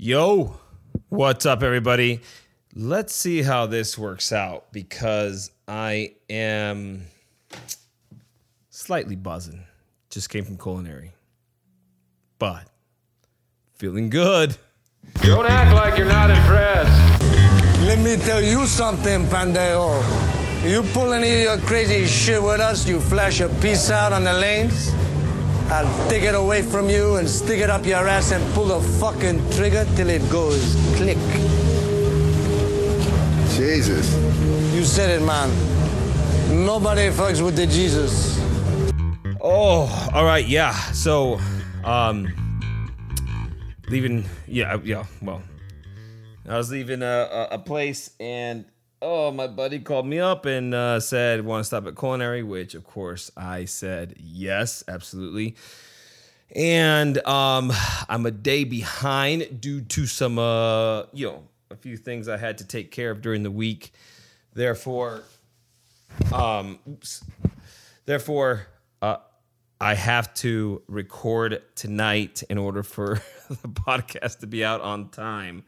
Yo, what's up, everybody? Let's see how this works out because I am slightly buzzing. Just came from culinary, but feeling good. Don't act like you're not impressed. Let me tell you something, pendejo. You pull any of your crazy shit with us, you flash a piece out on the lanes, I'll take it away from you and stick it up your ass and pull the fucking trigger till it goes click. Jesus. You said it, man. Nobody fucks with the Jesus. Oh, all right, yeah. So, um, leaving, yeah, yeah. Well, I was leaving a, a, a place, and oh, my buddy called me up and uh, said, "Want to stop at culinary?" Which, of course, I said yes, absolutely. And um, I'm a day behind due to some, uh, you know, a few things I had to take care of during the week. Therefore, um, oops. Therefore, uh, I have to record tonight in order for the podcast to be out on time.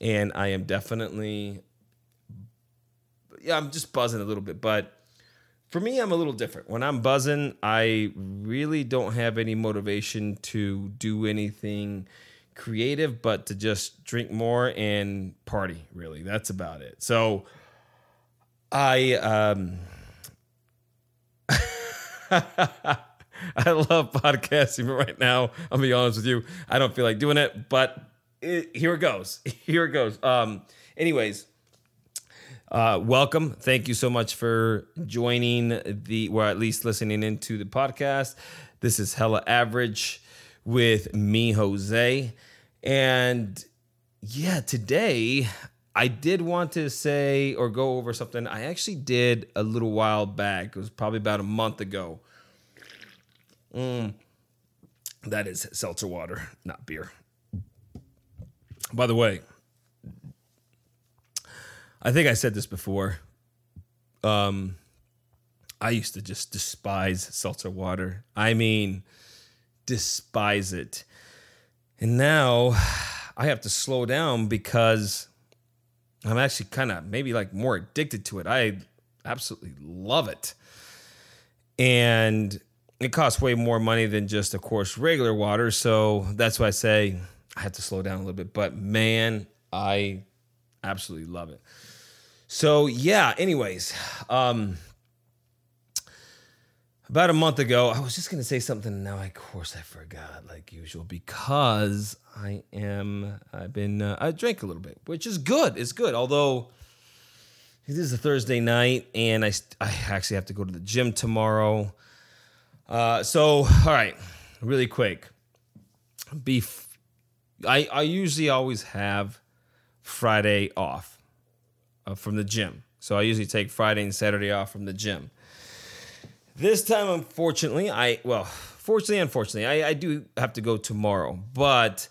And I am definitely, yeah, I'm just buzzing a little bit. But for me, I'm a little different. When I'm buzzing, I really don't have any motivation to do anything creative, but to just drink more and party, really. That's about it. So I, um, I love podcasting, but right now, I'll be honest with you, I don't feel like doing it. But it, here it goes. Here it goes. Um, anyways, uh, welcome. Thank you so much for joining the, or at least listening into the podcast. This is Hella Average with me, Jose, and yeah, today I did want to say or go over something I actually did a little while back. It was probably about a month ago. Mm, that is seltzer water, not beer. By the way, I think I said this before. Um, I used to just despise seltzer water. I mean, despise it. And now I have to slow down because I'm actually kind of maybe like more addicted to it. I absolutely love it. And it costs way more money than just, of course, regular water. So that's why I say I have to slow down a little bit. But man, I absolutely love it. So yeah, anyways, um, about a month ago, I was just gonna say something. Now, of course, I forgot, like usual, because I am. I've been. Uh, I drank a little bit, which is good. It's good. Although it is a Thursday night, and I I actually have to go to the gym tomorrow. Uh, so all right, really quick. Beef. I I usually always have Friday off uh, from the gym, so I usually take Friday and Saturday off from the gym. This time, unfortunately, I well, fortunately, unfortunately, I, I do have to go tomorrow, but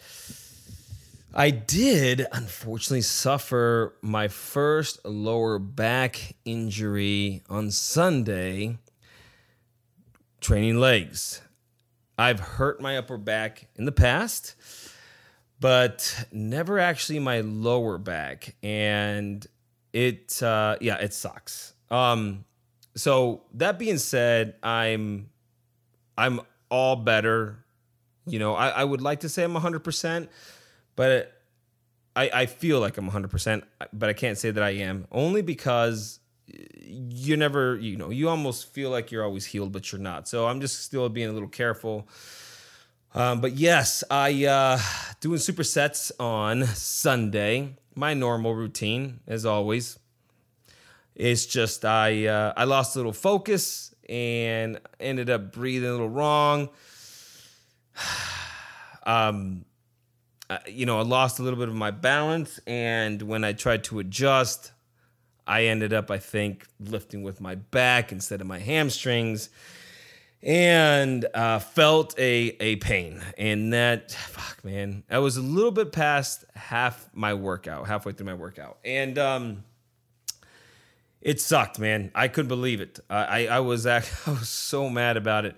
I did unfortunately suffer my first lower back injury on Sunday training legs. I've hurt my upper back in the past, but never actually my lower back, and it uh, yeah, it sucks. Um, so that being said, I'm I'm all better. You know, I, I would like to say I'm 100%, but I, I feel like I'm 100%, but I can't say that I am only because you never, you know, you almost feel like you're always healed, but you're not. So I'm just still being a little careful. Um, but yes, I uh, doing supersets on Sunday. My normal routine, as always. It's just I uh, I lost a little focus and ended up breathing a little wrong. um, you know, I lost a little bit of my balance, and when I tried to adjust, I ended up, I think, lifting with my back instead of my hamstrings, and uh, felt a a pain. And that, fuck, man, I was a little bit past half my workout, halfway through my workout, and um it sucked, man. I couldn't believe it. I, I, I was I was so mad about it.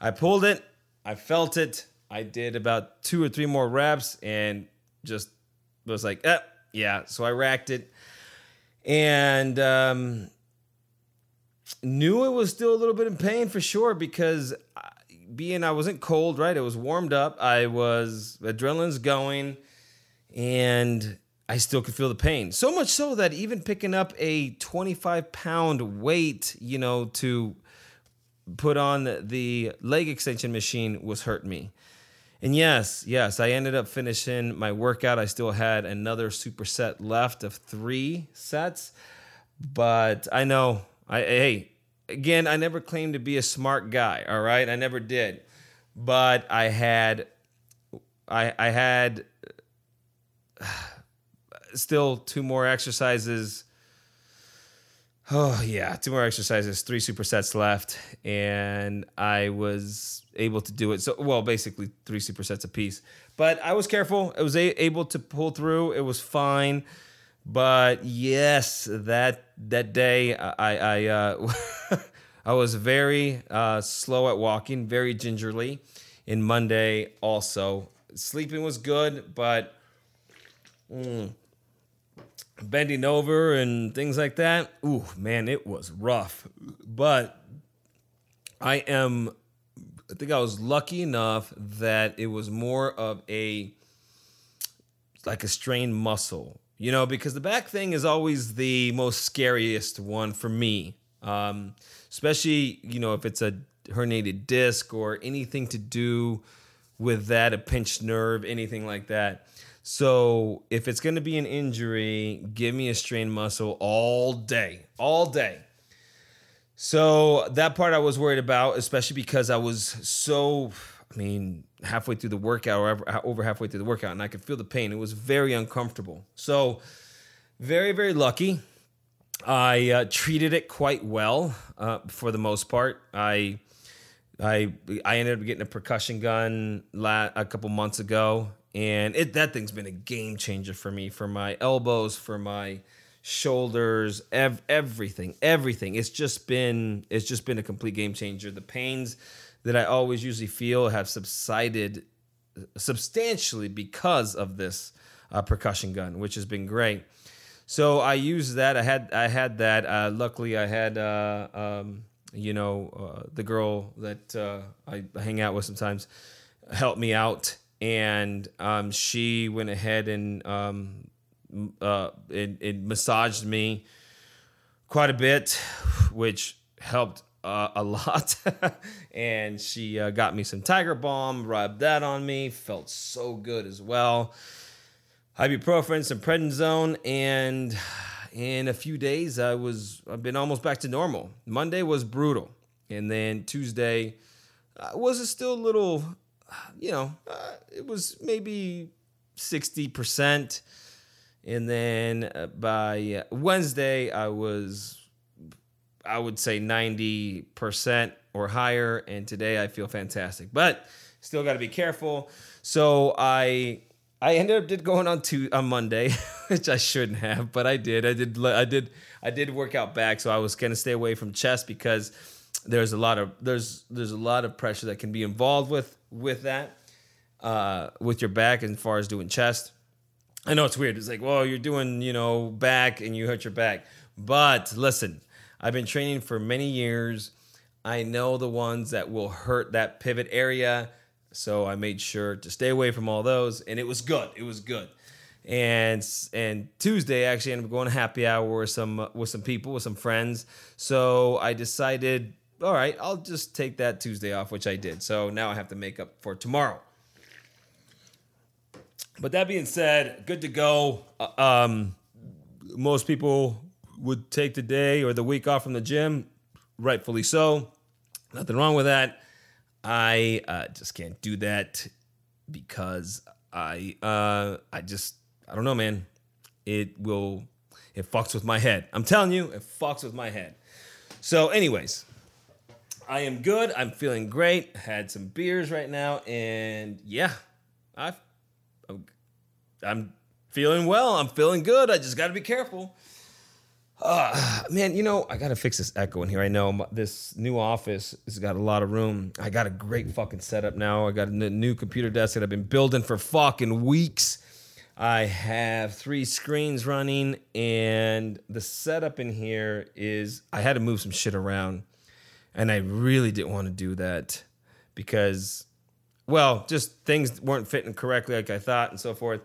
I pulled it. I felt it. I did about two or three more reps and just was like, eh, yeah. So I racked it, and um, knew it was still a little bit in pain for sure because I- being I wasn't cold, right? It was warmed up. I was adrenaline's going, and I still could feel the pain. So much so that even picking up a 25 pound weight, you know, to put on the leg extension machine was hurting me. And yes, yes, I ended up finishing my workout. I still had another superset left of three sets, but I know I hey, again, I never claimed to be a smart guy, all right? I never did. But I had I I had still two more exercises. Oh yeah, two more exercises, three supersets left, and I was able to do it. So well, basically three supersets piece, But I was careful. I was a- able to pull through. It was fine. But yes, that that day I I uh, I was very uh, slow at walking, very gingerly. And Monday also, sleeping was good, but bending over and things like that. Ooh, man, it was rough. But I am I think I was lucky enough that it was more of a like a strained muscle, you know, because the back thing is always the most scariest one for me. Um, especially, you know, if it's a herniated disc or anything to do with that, a pinched nerve, anything like that. So if it's going to be an injury, give me a strained muscle all day, all day. So that part I was worried about, especially because I was so, I mean, halfway through the workout or over- halfway through the workout, and I could feel the pain. It was very uncomfortable. So, very, very lucky. I uh, treated it quite well uh, for the most part. I, I, I ended up getting a percussion gun la- a couple months ago, and it that thing's been a game changer for me for my elbows, for my shoulders, ev- everything, everything. It's just been it's just been a complete game changer. The pains that I always usually feel have subsided substantially because of this uh, percussion gun, which has been great. So I used that. I had I had that. Uh, luckily, I had uh, um, you know uh, the girl that uh, I hang out with sometimes help me out, and um, she went ahead and um, uh, it, it massaged me quite a bit, which helped uh, a lot. and she uh, got me some Tiger Balm, rubbed that on me, felt so good as well. Ibuprofen, some prednisone, and in a few days, I was I've been almost back to normal. Monday was brutal, and then Tuesday uh, was still a little, you know, uh, it was maybe sixty percent. And then uh, by uh, Wednesday, I was, I would say 90% or higher. And today I feel fantastic, but still got to be careful. So I, I ended up did going on to on Monday, which I shouldn't have, but I did. I did. I did. I did work out back, so I was gonna stay away from chest because there's a lot of there's there's a lot of pressure that can be involved with with that uh, with your back as far as doing chest. I know it's weird. It's like, well, you're doing, you know, back and you hurt your back. But listen, I've been training for many years. I know the ones that will hurt that pivot area. So I made sure to stay away from all those. And it was good. It was good. And and Tuesday I actually ended up going to happy hour with some with some people, with some friends. So I decided, all right, I'll just take that Tuesday off, which I did. So now I have to make up for tomorrow. But that being said, good to go. Uh, Um, most people would take the day or the week off from the gym, rightfully so. Nothing wrong with that. I uh, just can't do that because I uh, I just I don't know, man. It will it fucks with my head. I'm telling you, it fucks with my head. So, anyways, I am good. I'm feeling great. Had some beers right now, and yeah, I I'm, I'm feeling well. I'm feeling good. I just got to be careful. Uh, man, you know, I got to fix this echo in here. I know my- this new office has got a lot of room. I got a great fucking setup now. I got a n- new computer desk that I've been building for fucking weeks. I have three screens running, and the setup in here is I had to move some shit around, and I really didn't want to do that because, well, just things weren't fitting correctly like I thought, and so forth.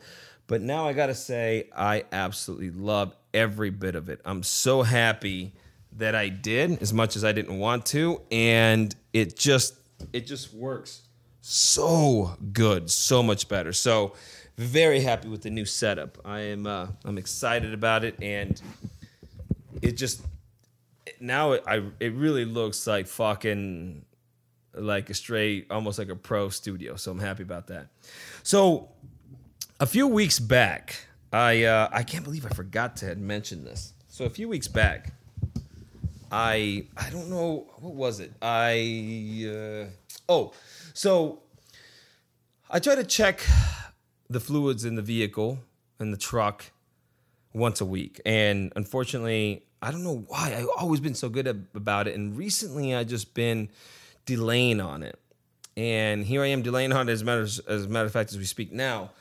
But now I gotta say, I absolutely love every bit of it. I'm so happy that I did, as much as I didn't want to, and it just it just works so good, so much better. So very happy with the new setup. I am uh, I'm excited about it, and it just now it, I it really looks like fucking like a straight, almost like a pro studio. So I'm happy about that. So a few weeks back, I uh, I can't believe I forgot to had mentioned this. So a few weeks back, I I don't know what was it. I uh, oh, so I try to check the fluids in the vehicle in the truck once a week, and unfortunately, I don't know why I've always been so good at, about it, and recently I just been delaying on it, and here I am delaying on it as matter as a matter of fact as we speak now.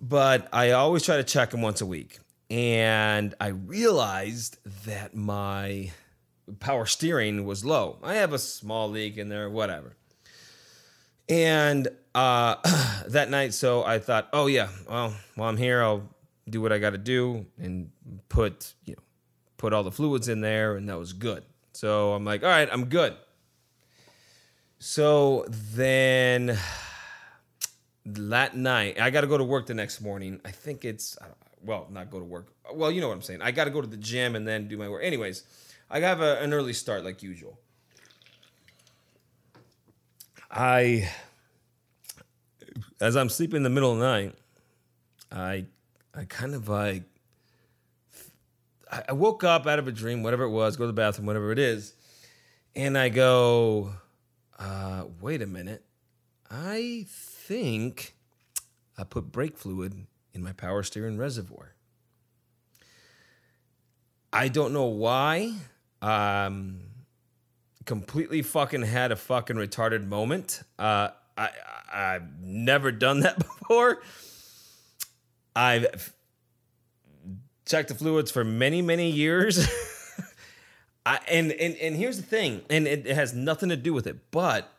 But I always try to check them once a week, and I realized that my power steering was low. I have a small leak in there, whatever. And uh, that night, so I thought, oh yeah, well, while I'm here, I'll do what I got to do and put, you know, put all the fluids in there, and that was good. So I'm like, all right, I'm good. So then that night, I got to go to work the next morning. I think it's, well, not go to work. Well, you know what I'm saying. I got to go to the gym and then do my work. Anyways, I have a, an early start like usual. I, as I'm sleeping in the middle of the night, I, I kind of like, I woke up out of a dream, whatever it was, go to the bathroom, whatever it is, and I go, uh, wait a minute, I think I put brake fluid in my power steering reservoir. I don't know why. Um, completely fucking had a fucking retarded moment. Uh, I, I I've never done that before. I've checked the fluids for many many years. I, and and and here's the thing, and it, it has nothing to do with it, but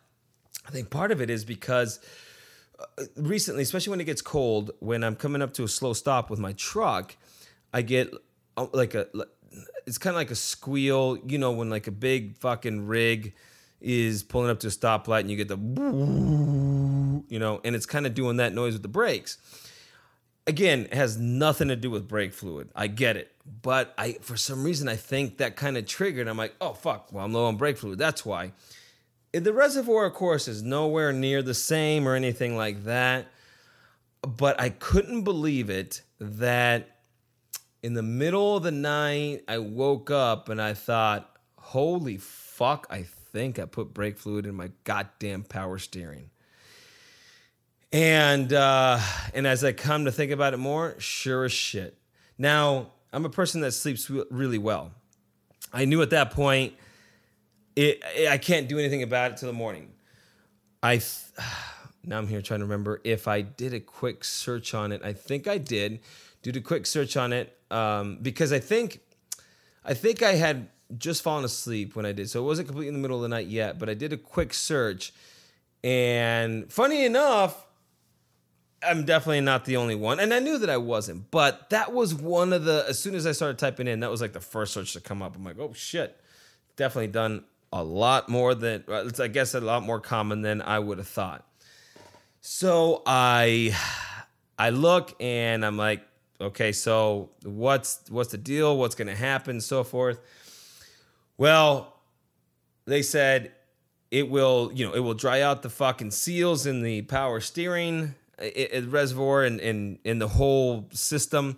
I think part of it is because recently, especially when it gets cold, when I'm coming up to a slow stop with my truck, I get uh, like a it's kind of like a squeal, you know, when like a big fucking rig is pulling up to a stoplight and you get the you know, and it's kind of doing that noise with the brakes. Again, it has nothing to do with brake fluid. I get it. But I for some reason I think that kind of triggered. I'm like, "Oh fuck, well I'm low on brake fluid. That's why." The reservoir, of course, is nowhere near the same or anything like that. But I couldn't believe it that in the middle of the night, I woke up and I thought, holy fuck, I think I put brake fluid in my goddamn power steering. And uh, and as I come to think about it more, sure as shit. Now, I'm a person that sleeps really well. I knew at that point it, I can't do anything about it till the morning. I th- now I'm here trying to remember if I did a quick search on it. I think I did. Did a quick search on it um, because I think I think I had just fallen asleep when I did, so it wasn't completely in the middle of the night yet. But I did a quick search, and funny enough, I'm definitely not the only one, and I knew that I wasn't. But that was one of the. As soon as I started typing in, that was like the first search to come up. I'm like, oh shit, definitely done a lot more than. It's I guess a lot more common than I would have thought. So I, I look and I'm like, okay, so what's what's the deal? What's going to happen? So forth. Well, they said it will, you know, it will dry out the fucking seals in the power steering i- i- reservoir and in the whole system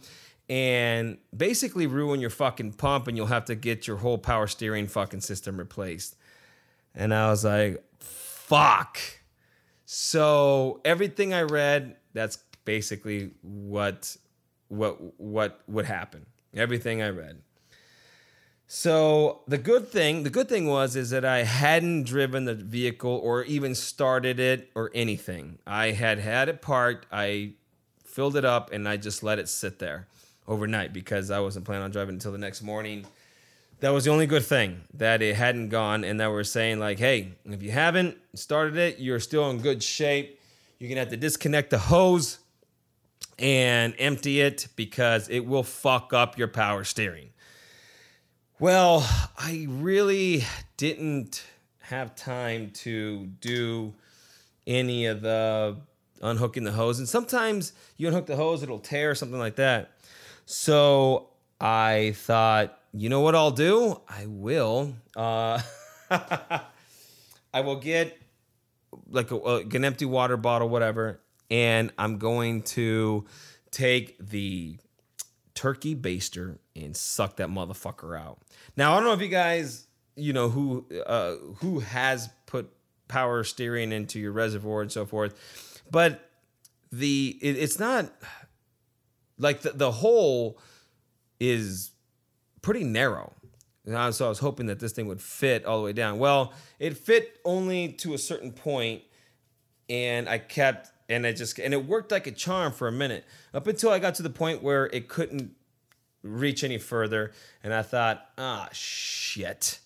and basically ruin your fucking pump and you'll have to get your whole power steering fucking system replaced. And I was like, fuck. So everything I read, that's basically what what what would happen. Everything I read. So the good thing, the good thing was is that I hadn't driven the vehicle or even started it or anything. I had had it parked. I filled it up, and I just let it sit there overnight because I wasn't planning on driving until the next morning. That was the only good thing that it hadn't gone, and that we're saying like, hey, if you haven't started it, you're still in good shape. You're gonna have to disconnect the hose and empty it because it will fuck up your power steering. Well, I really didn't have time to do any of the unhooking the hose. And sometimes you unhook the hose, it'll tear or something like that. So I thought, you know what I'll do? I will. Uh, I will get like a, an empty water bottle, whatever, and I'm going to take the turkey baster and suck that motherfucker out. Now I don't know if you guys, you know, who uh, who has put power steering into your reservoir and so forth, but the it, it's not like the, the hole is pretty narrow. And so I was hoping that this thing would fit all the way down. Well, it fit only to a certain point, and I kept and it just and it worked like a charm for a minute up until I got to the point where it couldn't reach any further, and I thought, ah, shit.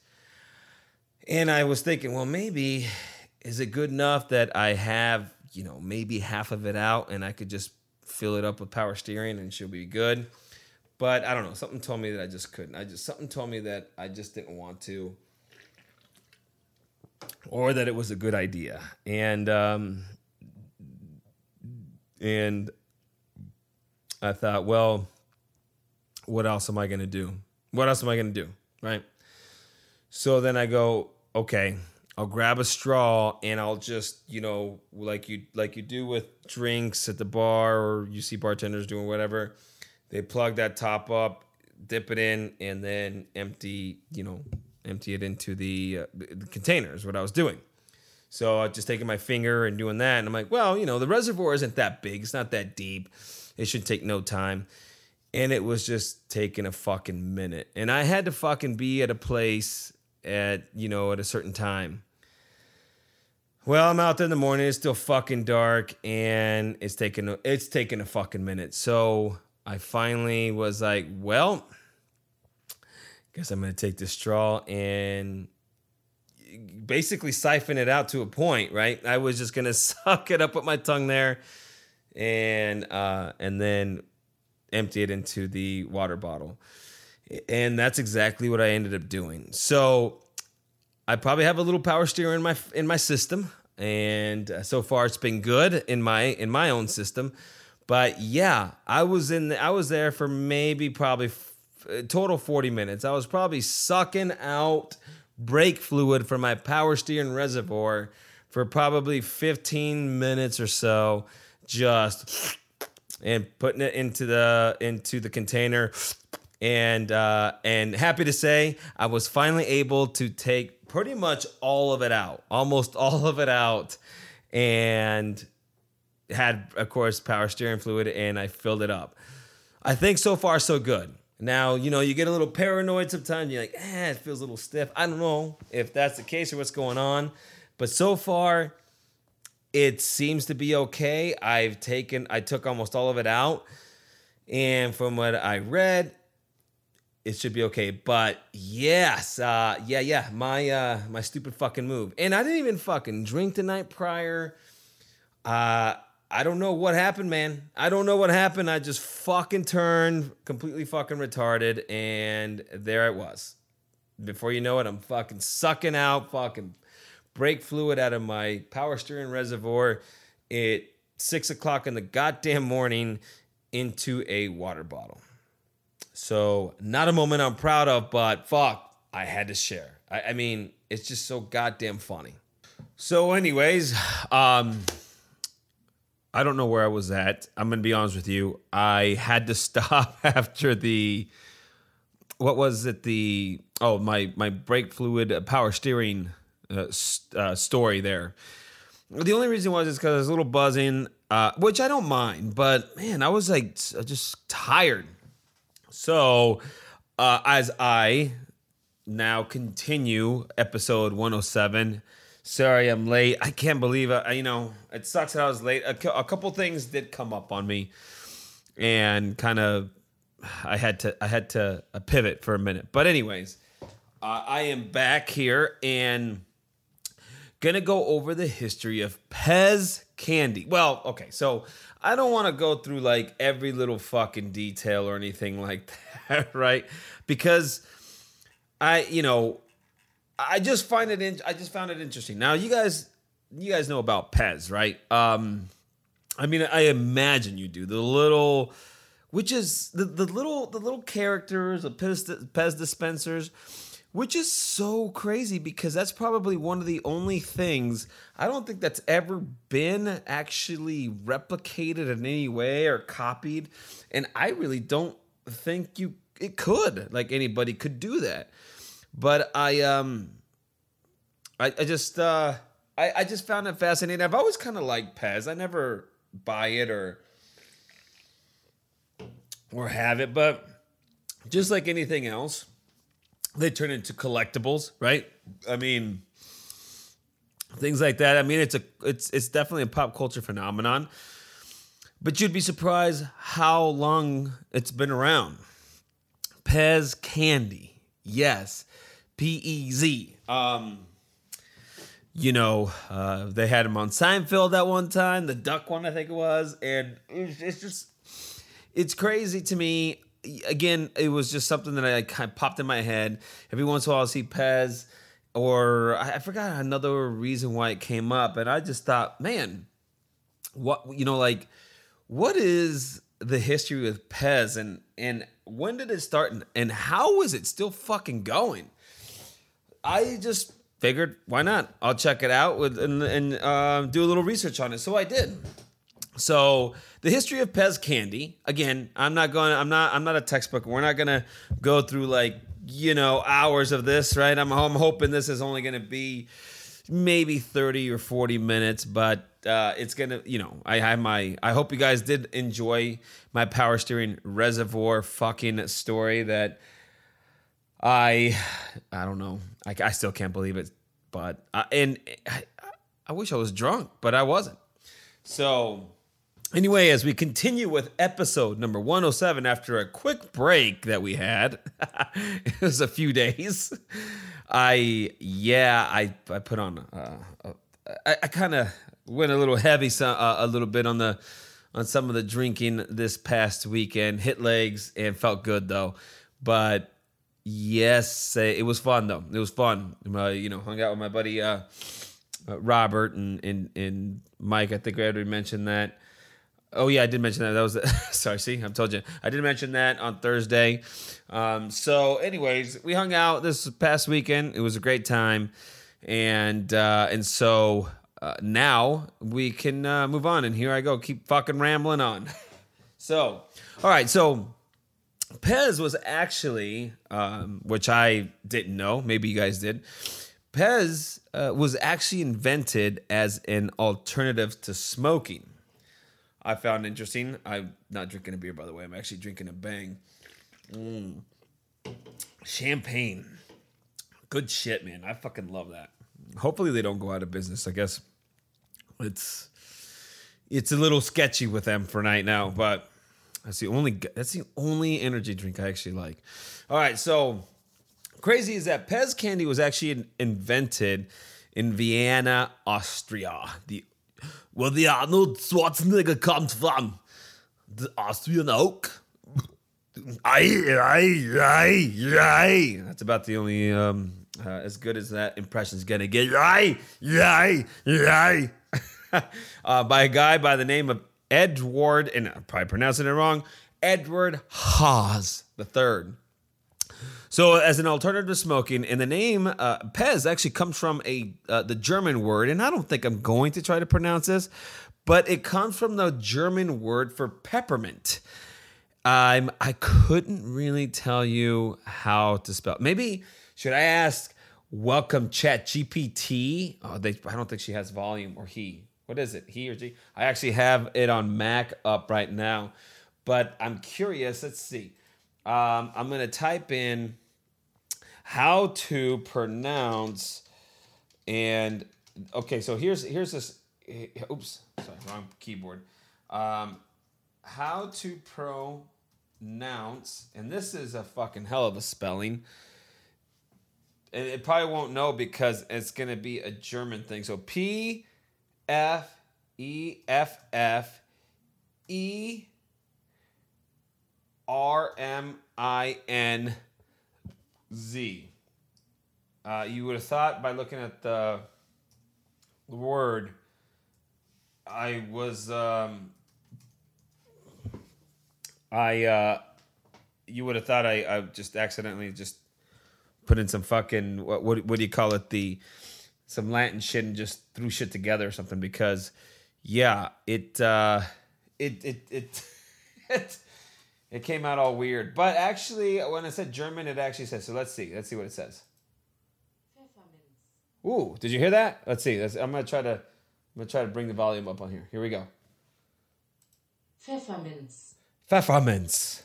And I was thinking, well, maybe is it good enough that I have you know maybe half of it out, and I could just fill it up with power steering, and she'll be good. But I don't know. Something told me that I just couldn't. I just something told me that I just didn't want to, or that it was a good idea. And um, and I thought, well, what else am I going to do? What else am I going to do? Right. So then I go, okay, I'll grab a straw and I'll just, you know, like you like you do with drinks at the bar or you see bartenders doing whatever. They plug that top up, dip it in, and then empty, you know, empty it into the, uh, the containers. What I was doing. So I just taking my finger and doing that, and I'm like, well, you know, the reservoir isn't that big. It's not that deep. It should take no time. And it was just taking a fucking minute. And I had to fucking be at a place at, you know, at a certain time. Well, I'm out there in the morning. It's still fucking dark, and it's taking it's taking a fucking minute. So I finally was like, well, guess I'm gonna take this straw and basically siphon it out to a point, right? I was just gonna suck it up with my tongue there, and uh, and then empty it into the water bottle, and that's exactly what I ended up doing. So I probably have a little power steer in my in my system, and uh, so far it's been good in my in my own system. But yeah, I was in the, I was there for maybe probably f- total 40 minutes. I was probably sucking out brake fluid from my power steering reservoir for probably 15 minutes or so just and putting it into the into the container and uh and happy to say I was finally able to take pretty much all of it out almost all of it out and had of course power steering fluid and I filled it up I think so far so good now, you know, you get a little paranoid sometimes. You're like, eh, it feels a little stiff. I don't know if that's the case or what's going on. But so far, it seems to be okay. I've taken, I took almost all of it out. And from what I read, it should be okay. But yes, uh, yeah, yeah, my uh, my stupid fucking move. And I didn't even fucking drink the night prior. Uh, I don't know what happened, man. I don't know what happened. I just fucking turned completely fucking retarded, and there it was. Before you know it, I'm fucking sucking out fucking brake fluid out of my power steering reservoir at six o'clock in the goddamn morning into a water bottle. So, not a moment I'm proud of, but fuck, I had to share. I, I mean, it's just so goddamn funny. So, anyways, um, I don't know where I was at. I'm gonna be honest with you. I had to stop after the what was it? The oh my my brake fluid power steering uh, uh, story there. The only reason was is because I was a little buzzing, uh, which I don't mind. But man, I was like just tired. So uh, as I now continue episode 107 Sorry, I'm late. I can't believe. I, you know, it sucks that I was late. A, a couple things did come up on me, and kind of, I had to, I had to uh, pivot for a minute. But anyways, uh, I am back here and gonna go over the history of Pez candy. Well, okay, so I don't want to go through like every little fucking detail or anything like that, right? Because I, you know, I just find it in, I just found it interesting. Now, you guys, you guys know about Pez, right? Um, I mean, I imagine you do the little, which is the, the little the little characters, the Pez, Pez dispensers, which is so crazy because that's probably one of the only things I don't think that's ever been actually replicated in any way or copied, and I really don't think you it could like anybody could do that. But I um I, I just uh I, I just found it fascinating. I've always kind of liked Pez. I never buy it or or have it, but just like anything else, they turn into collectibles, right? I mean, things like that. I mean, it's a it's it's definitely a pop culture phenomenon. But you'd be surprised how long it's been around. Pez candy. Yes. P E Z. Um you know, uh, they had him on Seinfeld at one time, the duck one, I think it was, and it's, it's just, it's crazy to me. Again, it was just something that I kind of popped in my head. Every once in a while, I'll see Pez, or I, I forgot another reason why it came up, and I just thought, man, what you know, like, what is the history with Pez, and and when did it start, and, and how is it still fucking going? I just figured why not? I'll check it out with and, and uh, do a little research on it. So I did. So the history of Pez candy. Again, I'm not going. I'm not. I'm not a textbook. We're not going to go through like you know hours of this, right? I'm. I'm hoping this is only going to be maybe 30 or 40 minutes, but uh, it's gonna. You know, I have my. I hope you guys did enjoy my power steering reservoir fucking story that. I, I don't know. I, I still can't believe it, but I, and I, I wish I was drunk, but I wasn't. So, anyway, as we continue with episode number 107, after a quick break that we had, it was a few days. I, yeah, I, I put on, uh, I, I kind of went a little heavy, so, uh, a little bit on the, on some of the drinking this past weekend. Hit legs and felt good though, but Yes, uh, it was fun though. It was fun. You know, hung out with my buddy uh, uh, Robert and, and and Mike. I think I already mentioned that. Oh yeah, I did mention that. That was the, sorry. See, I told you. I did mention that on Thursday. Um, so, anyways, we hung out this past weekend. It was a great time, and uh, and so uh, now we can uh, move on. And here I go, keep fucking rambling on. so, all right, so Pez was actually, um, which I didn't know, maybe you guys did. Pez uh, was actually invented as an alternative to smoking. I found interesting. I'm not drinking a beer, by the way. I'm actually drinking a bang. Mm. Champagne. Good shit, man. I fucking love that. Hopefully they don't go out of business. I guess it's it's a little sketchy with them for right now, but that's the only that's the only energy drink I actually like. All right, so crazy is that Pez candy was actually invented in Vienna, Austria. The where the Arnold Schwarzenegger comes from, the Austrian oak. Aye, aye, aye. That's about the only um, uh, as good as that impression's gonna get. Uh, by a guy by the name of Edward, and I'm probably pronouncing it wrong, Edward Haas the third. So, as an alternative to smoking, and the name uh, Pez actually comes from a uh, the German word, and I don't think I'm going to try to pronounce this, but it comes from the German word for peppermint. Um, I couldn't really tell you how to spell. Maybe should I ask? Welcome, Chat GPT. Oh, they. I don't think she has volume or he. What is it? He or she? I actually have it on Mac up right now, but I'm curious. Let's see. Um, I'm gonna type in how to pronounce, and okay, so here's here's this. Oops, sorry, wrong keyboard. Um, how to pronounce, and this is a fucking hell of a spelling. And it probably won't know because it's gonna be a German thing. So P F E F F E R M I N Z. Uh, you would have thought by looking at the word, I was, um, I, uh, you would have thought I, I just accidentally just put in some fucking what, what what do you call it the some Latin shit and just threw shit together or something because yeah it uh it it it it, it came out all weird. But actually when I said German it actually says so let's see. Let's see what it says. Ooh did you hear that? Let's see. Let's, I'm gonna try to I'm gonna try to bring the volume up on here. Here we go. Pfefferminz. Pfefferminz.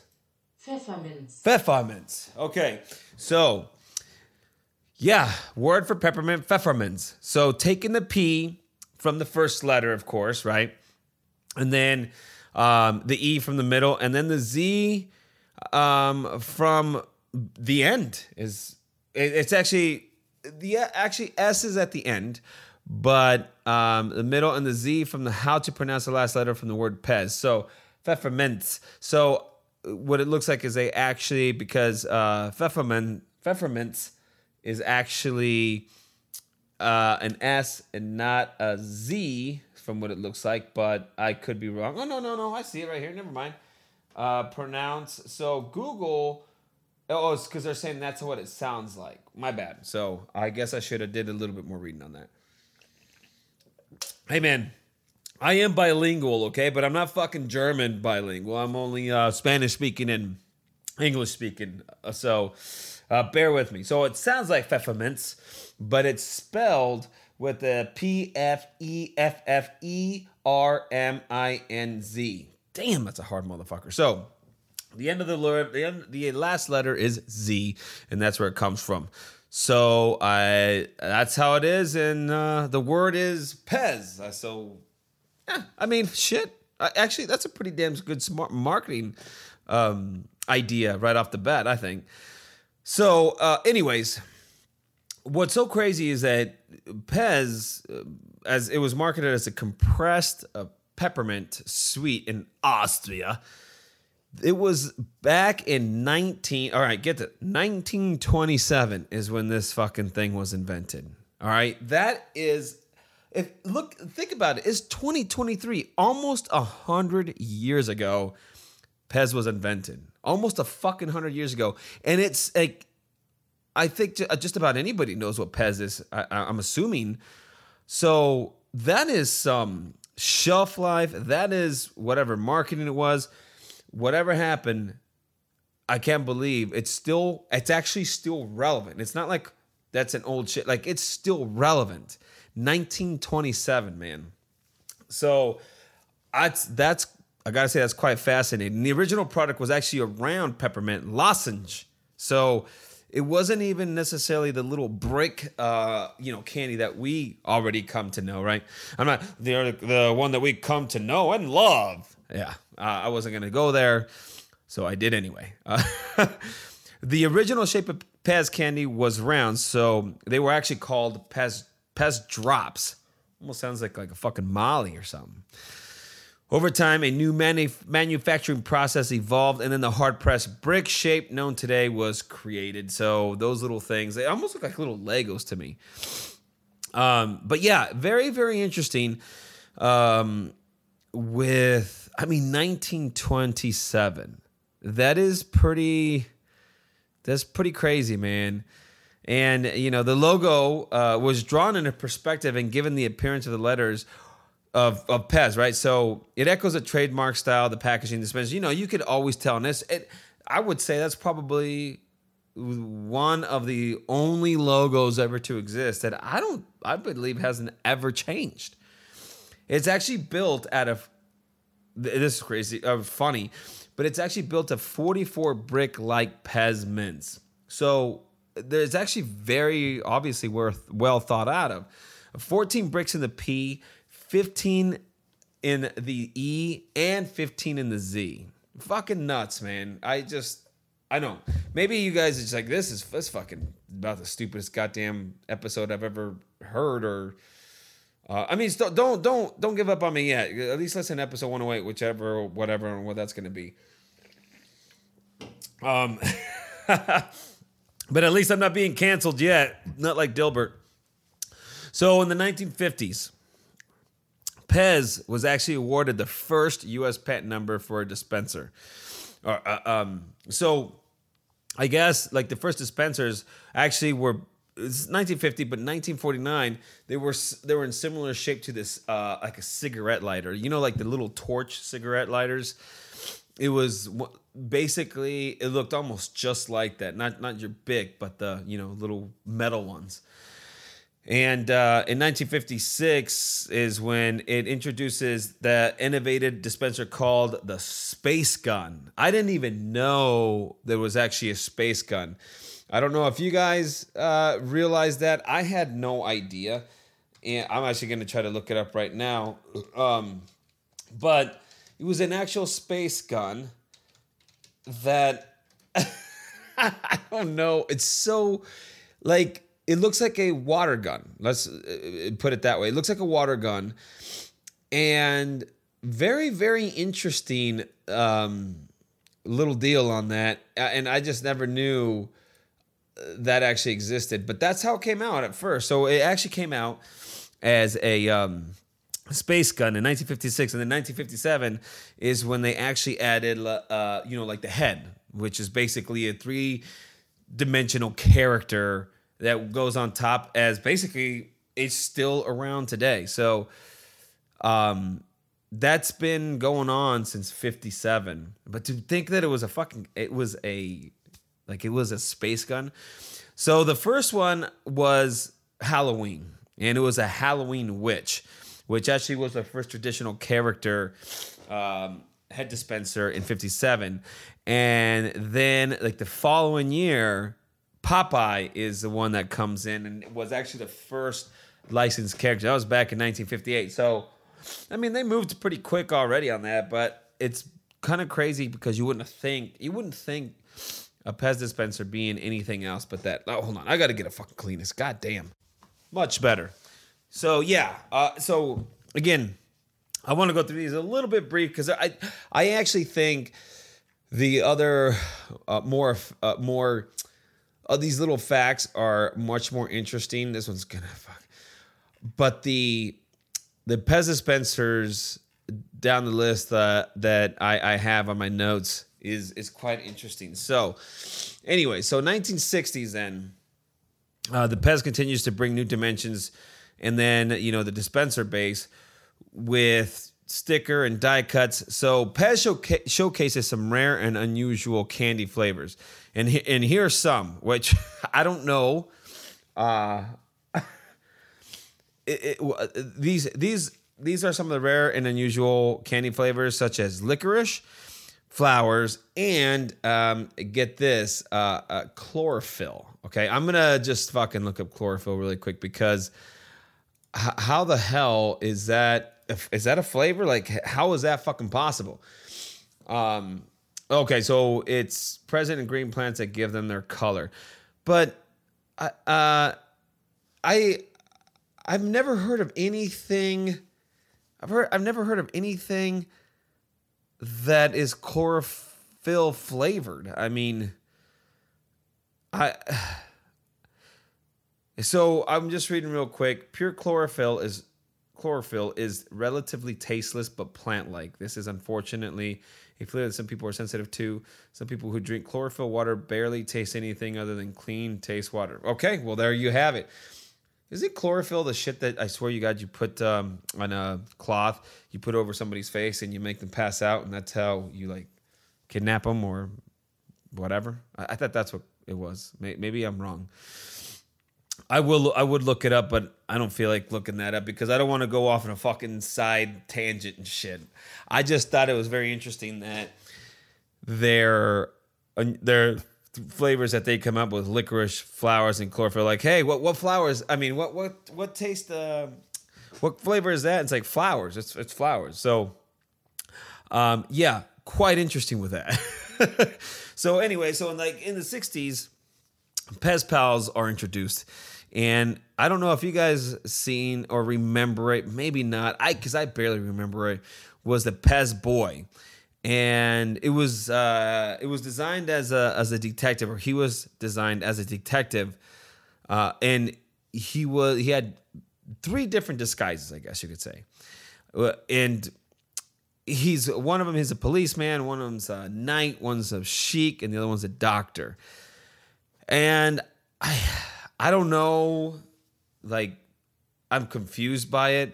Pfefferminz. Pfefferminz. Okay, so yeah, word for peppermint, pfefferminz. So taking the P from the first letter, of course, right, and then um, the E from the middle, and then the Z um, from the end is. It, it's actually the actually S is at the end, but um, the middle and the Z from the how to pronounce the last letter from the word Pez. So pfefferminz. So what it looks like is they actually because uh, pfeffermin is actually uh, an S and not a Z from what it looks like, but I could be wrong. Oh no no no! I see it right here. Never mind. Uh, pronounce so Google. Oh, it's because they're saying that's what it sounds like. My bad. So I guess I should have did a little bit more reading on that. Hey man, I am bilingual, okay, but I'm not fucking German bilingual. I'm only uh, Spanish speaking and English speaking. Uh, So uh, bear with me. So it sounds like pfefferminz, but it's spelled with the P F E F F E R M I N Z. Damn, that's a hard motherfucker. So the end of the letter, the, end, the last letter is Z, and that's where it comes from. So I that's how it is, and uh, the word is Pez. Uh, So yeah, I mean, shit. I, actually, that's a pretty damn good smart marketing um, idea right off the bat. I think. So, uh, anyways, what's so crazy is that Pez, uh, as it was marketed as a compressed uh, peppermint sweet in Austria, it was back in 19 all right get it 1927 is when this fucking thing was invented all right? That is if look think about it it's 2023 almost a hundred years ago pez was invented. Almost a fucking hundred years ago. And it's like i think uh, just about anybody knows what pez is I, i'm assuming so that is some shelf life that is whatever marketing it was whatever happened, I can't believe it's still it's actually still relevant. It's not like that's an old shit. Like it's still relevant. 1927, man. So that's that's I gotta say that's quite fascinating. The original product was actually around peppermint lozenge. So it wasn't even necessarily the little brick, uh, you know, candy that we already come to know, right? I'm not the the one that we come to know and love. Yeah, uh, I wasn't gonna go there, so I did anyway. Uh, the original shape of Pez candy was round, so they were actually called Pez Pez drops. Almost sounds like like a fucking Molly or something. Over time, a new manu- manufacturing process evolved, and then the hard pressed brick shape known today was created. So those little things, they almost look like little Legos to me. Um, but yeah, very very interesting. Um, with I mean 1927, that is pretty. That's pretty crazy, man. And you know the logo uh, was drawn in a perspective and given the appearance of the letters of of Pez, right? So it echoes a trademark style, the packaging, the. You know, you could always tell in this. It, I would say that's probably one of the only logos ever to exist that I don't, I believe, hasn't ever changed. It's actually built out of. This is crazy, uh, funny, but it's actually built of 44 brick like Pez mints. So there's actually very obviously worth well thought out of. 14 bricks in the P, 15 in the E, and 15 in the Z. Fucking nuts, man. I just, I know. Maybe you guys are just like, this is this fucking about the stupidest goddamn episode I've ever heard or. Uh, I mean, st- don't don't don't give up on me yet. At least listen to episode 108, whichever, whatever, and what that's going to be. Um, but at least I'm not being canceled yet. Not like Dilbert. So in the 1950s, Pez was actually awarded the first U.S. patent number for a dispenser. Uh, uh, um, so I guess like the first dispensers actually were it's 1950, but 1949 they were they were in similar shape to this uh, like a cigarette lighter. You know, like the little torch cigarette lighters. It was basically it looked almost just like that. Not not your big, but the you know little metal ones. And uh, in 1956 is when it introduces the innovative dispenser called the Space Gun. I didn't even know there was actually a space gun. I don't know if you guys uh, realize that. I had no idea. And I'm actually going to try to look it up right now. Um, but it was an actual space gun that I don't know. It's so like it looks like a water gun. Let's uh, put it that way. It looks like a water gun, and very very interesting um, little deal on that. Uh, And I just never knew uh, that actually existed. But that's how it came out at first. So it actually came out as a um, space gun in 1956, and then 1957 is when they actually added, uh, you know, like the head, which is basically a three dimensional character that goes on top as basically it's still around today. So um that's been going on since 57. But to think that it was a fucking it was a like it was a space gun. So the first one was Halloween and it was a Halloween witch, which actually was the first traditional character um head dispenser in 57 and then like the following year Popeye is the one that comes in and was actually the first licensed character. That was back in 1958. So, I mean, they moved pretty quick already on that, but it's kind of crazy because you wouldn't think you wouldn't think a Pez dispenser being anything else but that. Oh, hold on, I got to get a fucking Kleenex. God damn, much better. So yeah, uh, so again, I want to go through these a little bit brief because I I actually think the other uh, more uh, more uh, these little facts are much more interesting. This one's gonna fuck, but the the Pez dispensers down the list that that I, I have on my notes is is quite interesting. So, anyway, so 1960s then. Uh, the Pez continues to bring new dimensions, and then you know the dispenser base with sticker and die cuts. So Pez showca- showcases some rare and unusual candy flavors, and he- and here are some which I don't know. Uh, it, it, these these these are some of the rare and unusual candy flavors, such as licorice, flowers, and um, get this uh, uh, chlorophyll. Okay, I'm gonna just fucking look up chlorophyll really quick because h- how the hell is that? Is that a flavor? Like, how is that fucking possible? Um, okay, so it's present in green plants that give them their color, but I, uh, I, I've never heard of anything. I've heard. I've never heard of anything that is chlorophyll flavored. I mean, I. So I'm just reading real quick. Pure chlorophyll is chlorophyll is relatively tasteless but plant-like. This is unfortunately a that some people are sensitive to. Some people who drink chlorophyll water barely taste anything other than clean taste water. Okay, well there you have it. Is it chlorophyll the shit that I swear you God you put um, on a cloth, you put over somebody's face and you make them pass out, and that's how you like kidnap them or whatever? I, I thought that's what it was. May- Maybe I'm wrong. I will. I would look it up, but I don't feel like looking that up because I don't want to go off on a fucking side tangent and shit. I just thought it was very interesting that their uh, their flavors that they come up with licorice, flowers, and chlorophyll. Like, hey, what what flowers? I mean, what what what taste? Uh, what flavor is that? It's like flowers. It's it's flowers. So, um, yeah, quite interesting with that. so anyway, so in like in the '60s, Pez Pals are introduced. And I don't know if you guys seen or remember it, maybe not. I because I barely remember it. Was the Pez Boy, and it was uh, it was designed as a as a detective, or he was designed as a detective, uh, and he was he had three different disguises, I guess you could say, Uh, and he's one of them. He's a policeman. One of them's a knight. One's a sheik, and the other one's a doctor. And I I don't know, like I'm confused by it.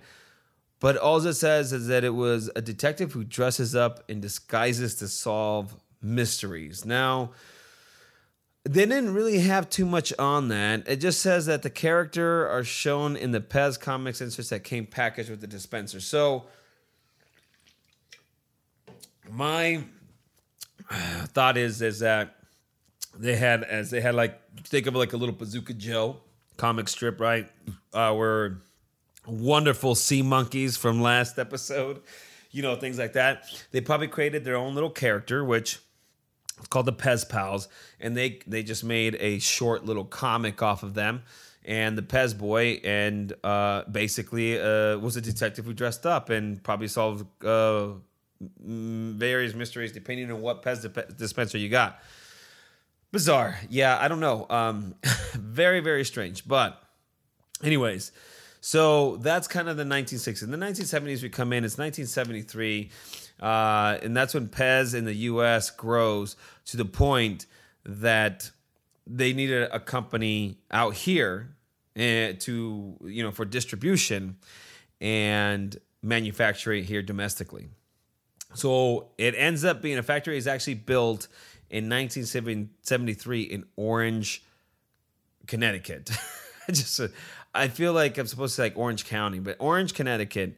But all it says is that it was a detective who dresses up in disguises to solve mysteries. Now, they didn't really have too much on that. It just says that the character are shown in the Pez comics inserts that came packaged with the dispenser. So, my thought is is that they had as they had like think of like a little Bazooka Joe comic strip, right? Our wonderful sea monkeys from last episode, you know, things like that. They probably created their own little character, which it's called the Pez Pals, and they they just made a short little comic off of them. And the Pez boy, and uh, basically uh, was a detective who dressed up and probably solved uh, various mysteries depending on what Pez dispenser you got. Bizarre, yeah, I don't know. Um, very very strange, but anyways, so that's kind of the 1960s. In the 1970s, we come in. It's 1973, uh, and that's when Pez in the U.S. grows to the point that they needed a company out here eh, to you know for distribution and manufacture here domestically. So it ends up being a factory is actually built in 1973 in Orange, Connecticut. I just I feel like I'm supposed to like Orange County, but Orange, Connecticut.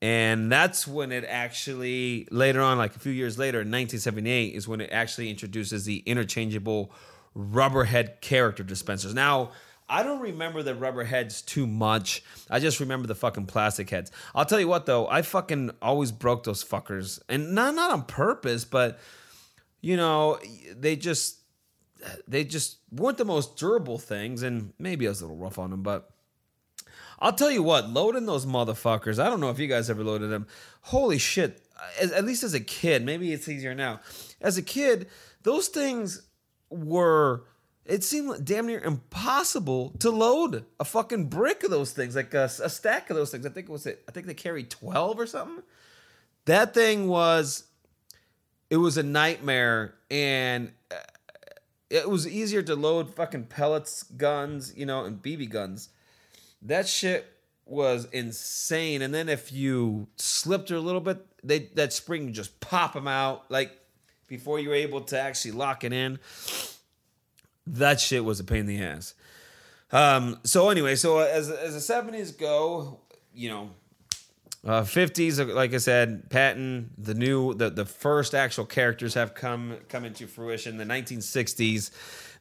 And that's when it actually later on, like a few years later, in 1978, is when it actually introduces the interchangeable rubberhead character dispensers. Now, I don't remember the rubber heads too much. I just remember the fucking plastic heads. I'll tell you what though, I fucking always broke those fuckers. And not not on purpose, but you know, they just they just weren't the most durable things and maybe I was a little rough on them, but I'll tell you what, loading those motherfuckers. I don't know if you guys ever loaded them. Holy shit! As, at least as a kid, maybe it's easier now. As a kid, those things were. It seemed damn near impossible to load a fucking brick of those things, like a, a stack of those things. I think it was it. I think they carried twelve or something. That thing was. It was a nightmare, and uh, it was easier to load fucking pellets, guns, you know, and BB guns that shit was insane. And then if you slipped her a little bit, they that spring just pop them out like before you were able to actually lock it in. That shit was a pain in the ass. Um, so anyway, so as as the seventies go, you know, uh, 50s, like I said, patent, the new, the, the first actual characters have come come into fruition. The 1960s,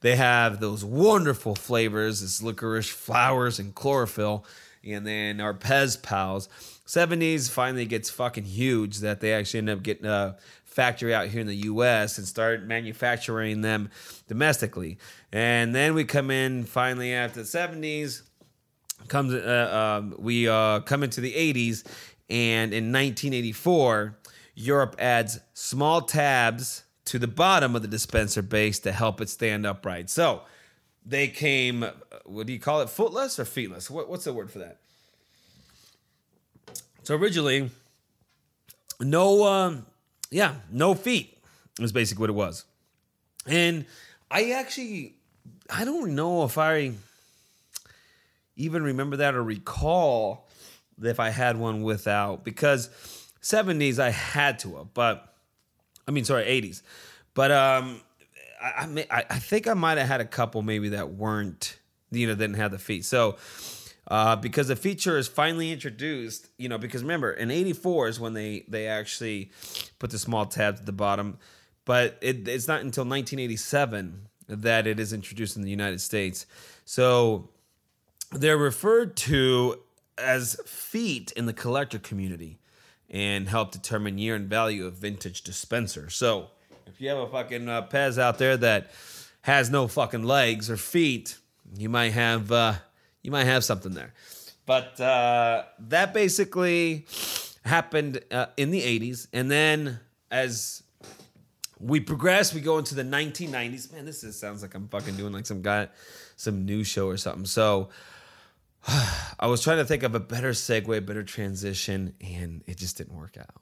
they have those wonderful flavors, this licorice, flowers, and chlorophyll. And then our Pez pals. 70s finally gets fucking huge that they actually end up getting a factory out here in the US and start manufacturing them domestically. And then we come in finally after the 70s comes uh, um, we uh, come into the 80s and in 1984 europe adds small tabs to the bottom of the dispenser base to help it stand upright. So they came uh, what do you call it footless or feetless? What, what's the word for that? So originally no um, yeah no feet was basically what it was. And i actually i don't know if i even remember that or recall if I had one without because 70s I had to have, but I mean sorry 80s, but um I I, I think I might have had a couple maybe that weren't you know didn't have the feet so. Uh, because the feature is finally introduced, you know, because remember in '84 is when they they actually put the small tabs at the bottom, but it, it's not until 1987 that it is introduced in the United States. So they're referred to as feet in the collector community and help determine year and value of vintage dispenser. So if you have a fucking uh, Pez out there that has no fucking legs or feet, you might have uh, you might have something there. But uh, that basically happened uh, in the 80s, and then as we progress, we go into the 1990s. Man, this is, sounds like I'm fucking doing like some guy, some news show or something. So I was trying to think of a better segue, better transition, and it just didn't work out.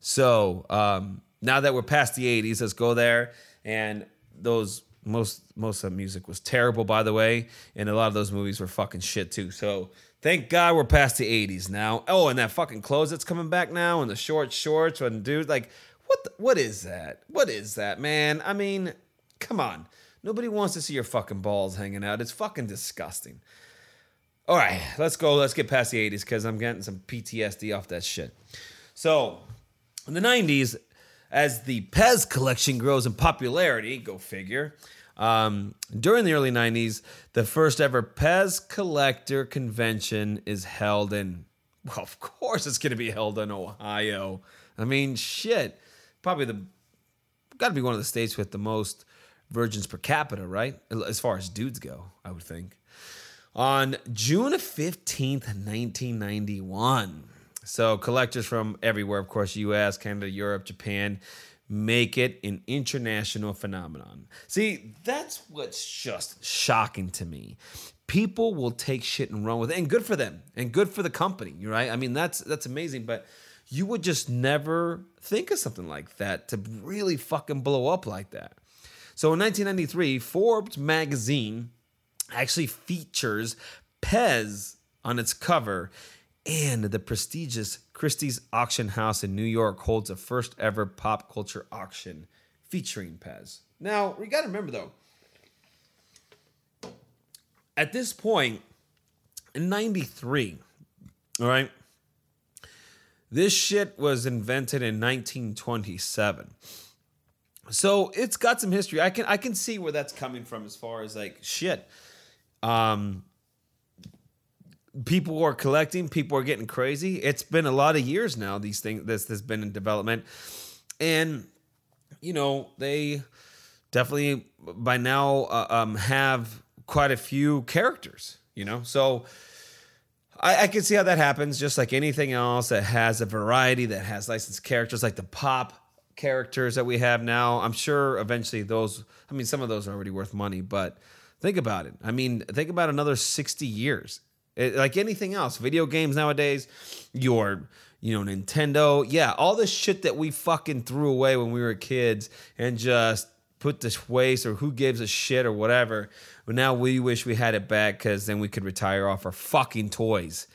So um, now that we're past the 80s, let's go there. And those most most of the music was terrible, by the way, and a lot of those movies were fucking shit too. So thank God we're past the 80s now. Oh, and that fucking clothes that's coming back now, and the short shorts, and dude, like, what the, what is that? What is that, man? I mean, come on. Nobody wants to see your fucking balls hanging out. It's fucking disgusting. All right, let's go. Let's get past the 80s because I'm getting some PTSD off that shit. So, in the 90s, as the Pez collection grows in popularity, go figure, um, during the early 90s, the first ever Pez collector convention is held in, well, of course it's going to be held in Ohio. I mean, shit. Probably the, got to be one of the states with the most virgins per capita, right? As far as dudes go, I would think. On June 15th, 1991. So collectors from everywhere, of course, US, Canada, Europe, Japan, make it an international phenomenon. See, that's what's just shocking to me. People will take shit and run with it, and good for them, and good for the company, right? I mean, that's that's amazing, but you would just never think of something like that to really fucking blow up like that. So in 1993, Forbes magazine actually features Pez on its cover and the prestigious Christie's Auction House in New York holds a first ever pop culture auction featuring Pez. Now, we got to remember though, at this point in 93, all right, this shit was invented in 1927. So it's got some history. I can I can see where that's coming from as far as like shit. Um people are collecting, people are getting crazy. It's been a lot of years now. These things, this has been in development, and you know they definitely by now uh, um, have quite a few characters. You know, so I, I can see how that happens. Just like anything else that has a variety, that has licensed characters, like the pop characters that we have now. I'm sure eventually those. I mean, some of those are already worth money, but think about it. I mean, think about another 60 years it, like anything else, video games nowadays, your you know Nintendo, yeah, all the shit that we fucking threw away when we were kids and just put to waste or who gives a shit or whatever. But now we wish we had it back because then we could retire off our fucking toys.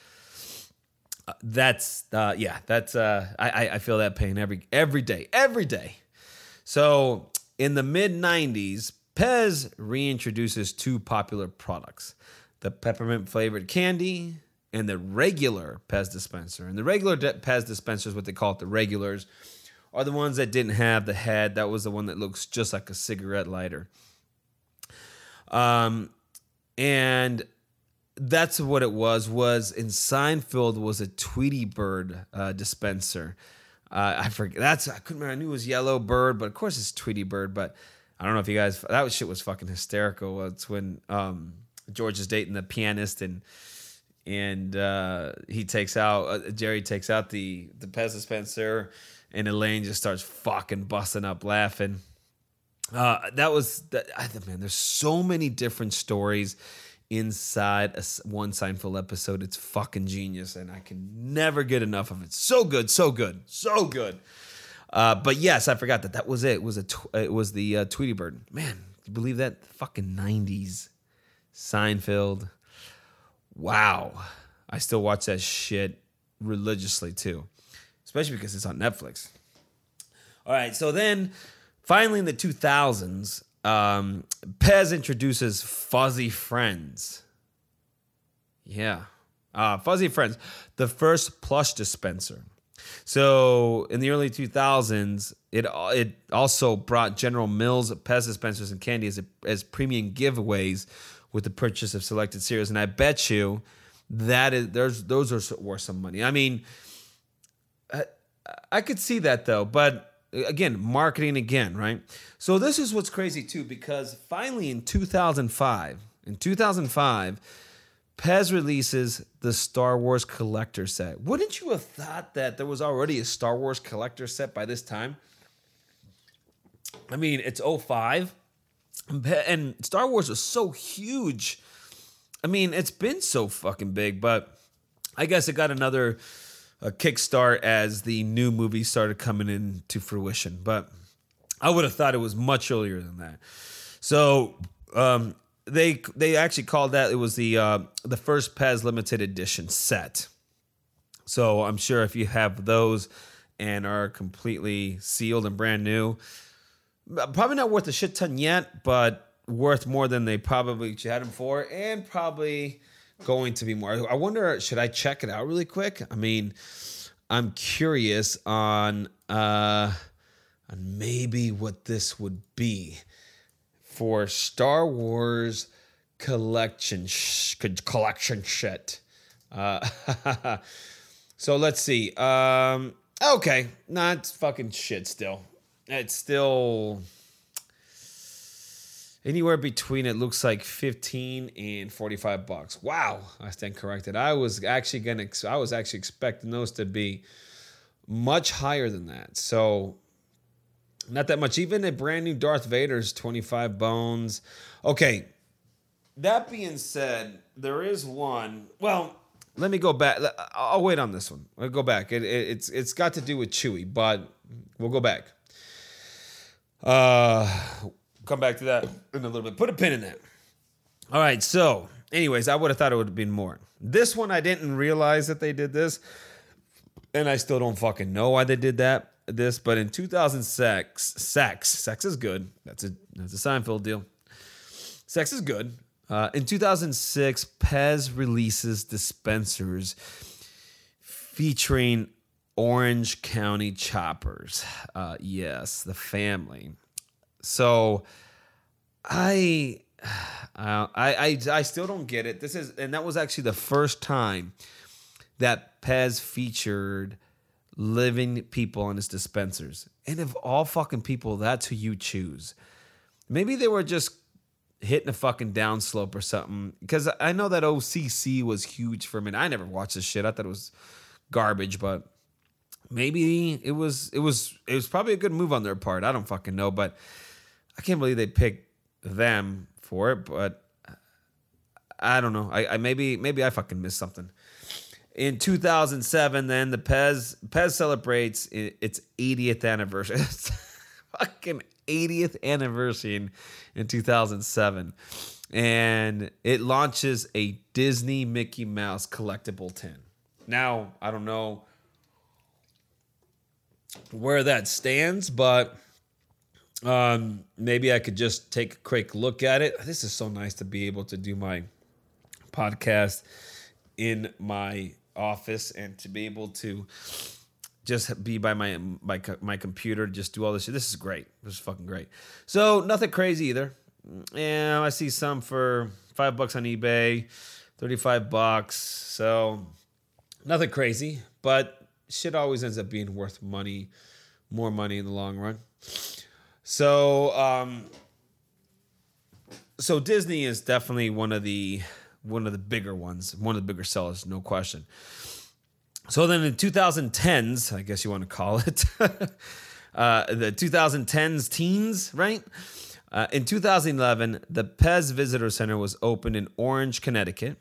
Uh, that's uh, yeah, that's uh, I I feel that pain every every day, every day. So in the mid '90s, Pez reintroduces two popular products the peppermint flavored candy, and the regular Pez dispenser. And the regular Pez dispensers, what they call it, the regulars, are the ones that didn't have the head. That was the one that looks just like a cigarette lighter. Um, and that's what it was. Was in Seinfeld was a Tweety Bird uh, dispenser. Uh, I forget. That's I couldn't remember. I knew it was Yellow Bird, but of course it's Tweety Bird. But I don't know if you guys that shit was fucking hysterical. It's when um, George is dating the pianist and and uh, he takes out uh, Jerry takes out the the Pez dispenser and Elaine just starts fucking busting up laughing. Uh, that was that. Man, there's so many different stories inside a, one Seinfeld episode. It's fucking genius, and I can never get enough of it. So good, so good, so good. Uh, but yes, I forgot that that was it. It was a tw- it was the uh, Tweety Bird. Man, you believe that? Fucking nineties. Seinfeld. Wow. I still watch that shit religiously too, especially because it's on Netflix. All right, so then finally in the 2000s, um, Pez introduces Fuzzy Friends. Yeah. Uh, Fuzzy Friends, the first plush dispenser. So in the early 2000s, it it also brought General Mills Pez dispensers and candy as, a, as premium giveaways with the purchase of selected cereals. And I bet you that is there's those are worth some money. I mean, I, I could see that though, but uh, again, marketing again, right? So this is what's crazy too, because finally in 2005, in 2005, Pez releases the Star Wars collector set. Wouldn't you have thought that there was already a Star Wars collector set by this time? I mean, it's 05 and Star Wars was so huge. I mean, it's been so fucking big, but I guess it got another uh, kickstart as the new movie started coming into fruition. But I would have thought it was much earlier than that. So um, they they actually called that it was the uh, the first Pez limited edition set. So I'm sure if you have those and are completely sealed and brand new, probably not worth a shit ton yet, but worth more than they probably had them for, and probably going to be more. I wonder, should I check it out really quick? I mean, I'm curious on uh, on maybe what this would be for Star Wars collection sh- collection shit. Uh, so let's see. Um, okay, not fucking shit. Still, it's still anywhere between it looks like 15 and 45 bucks wow i stand corrected i was actually gonna i was actually expecting those to be much higher than that so not that much even a brand new darth vader's 25 bones okay that being said there is one well let me go back i'll wait on this one i'll go back it, it, it's it's got to do with chewy but we'll go back uh come back to that in a little bit. Put a pin in that. All right. So, anyways, I would have thought it would have been more. This one, I didn't realize that they did this, and I still don't fucking know why they did that. This, but in 2006, sex, sex is good. That's a that's a Seinfeld deal. Sex is good. Uh, in 2006, Pez releases dispensers featuring Orange County Choppers. Uh, yes, the family. So I, I, I, I still don't get it. This is, and that was actually the first time that Pez featured living people on his dispensers. And of all fucking people, that's who you choose. Maybe they were just hitting a fucking downslope or something. Because I know that OCC was huge for a minute. I never watched this shit. I thought it was garbage, but maybe it was it was it was probably a good move on their part. I don't fucking know, but I can't believe they picked them for it, but I don't know. I, I maybe maybe I fucking missed something. In 2007, then the Pez Pez celebrates its 80th anniversary. It's fucking 80th anniversary in, in 2007, and it launches a Disney Mickey Mouse collectible tin. Now I don't know where that stands, but um, maybe I could just take a quick look at it. This is so nice to be able to do my podcast in my office and to be able to just be by my my my computer, just do all this shit. This is great. This is fucking great. So nothing crazy either. Yeah, I see some for five bucks on eBay, thirty-five bucks. So nothing crazy, but shit always ends up being worth money, more money in the long run. So, um, so Disney is definitely one of the one of the bigger ones, one of the bigger sellers, no question. So then in 2010s, I guess you want to call it, uh, the 2010s teens, right? Uh, in 2011, the Pez Visitor Center was opened in Orange, Connecticut,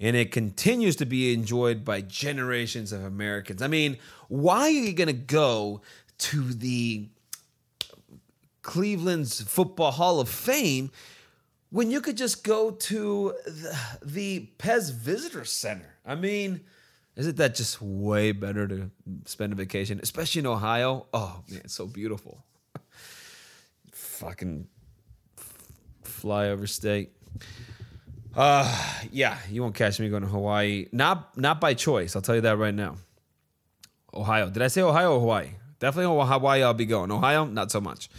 and it continues to be enjoyed by generations of Americans. I mean, why are you going to go to the Cleveland's Football Hall of Fame when you could just go to the, the Pez Visitor Center. I mean, isn't that just way better to spend a vacation, especially in Ohio? Oh man, it's so beautiful. Fucking flyover state. Uh yeah, you won't catch me going to Hawaii. Not not by choice. I'll tell you that right now. Ohio. Did I say Ohio or Hawaii? Definitely Hawaii. I'll be going. Ohio, not so much.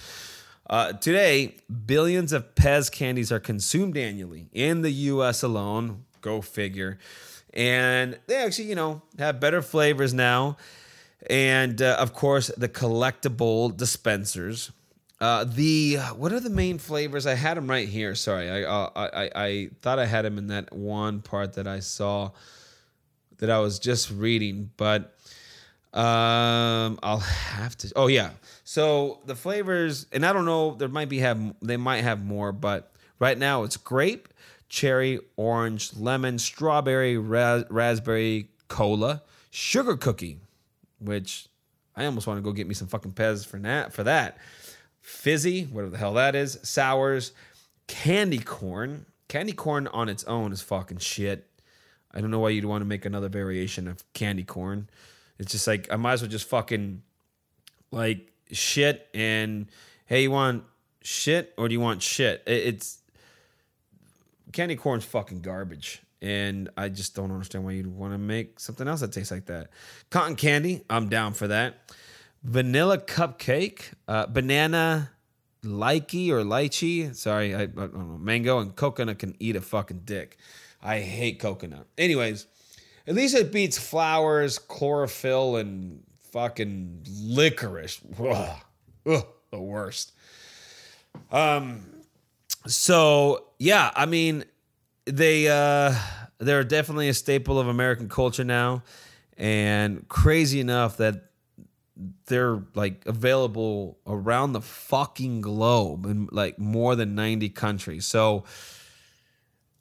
Uh, today, billions of Pez candies are consumed annually in the U.S. alone. Go figure. And they actually, you know, have better flavors now. And uh, of course, the collectible dispensers. Uh, the what are the main flavors? I had them right here. Sorry, I, uh, I I I thought I had them in that one part that I saw that I was just reading, but um, I'll have to. Oh yeah. So the flavors, and I don't know. There might be have they might have more, but right now it's grape, cherry, orange, lemon, strawberry, ra- raspberry, cola, sugar cookie, which I almost want to go get me some fucking Pez for that. For that, fizzy, whatever the hell that is, sours, candy corn. Candy corn on its own is fucking shit. I don't know why you'd want to make another variation of candy corn. It's just like I might as well just fucking like shit and hey, you want shit or do you want shit? It's candy corn's fucking garbage. And I just don't understand why you'd want to make something else that tastes like that. Cotton candy, I'm down for that. Vanilla cupcake, uh, banana likey or lychee. Sorry, I, I don't know. Mango and coconut can eat a fucking dick. I hate coconut. Anyways, at least it beats flowers, chlorophyll, and fucking licorice. Ugh, Ugh, the worst. Um, so yeah, I mean, they uh, they're definitely a staple of American culture now, and crazy enough that they're like available around the fucking globe in like more than 90 countries. So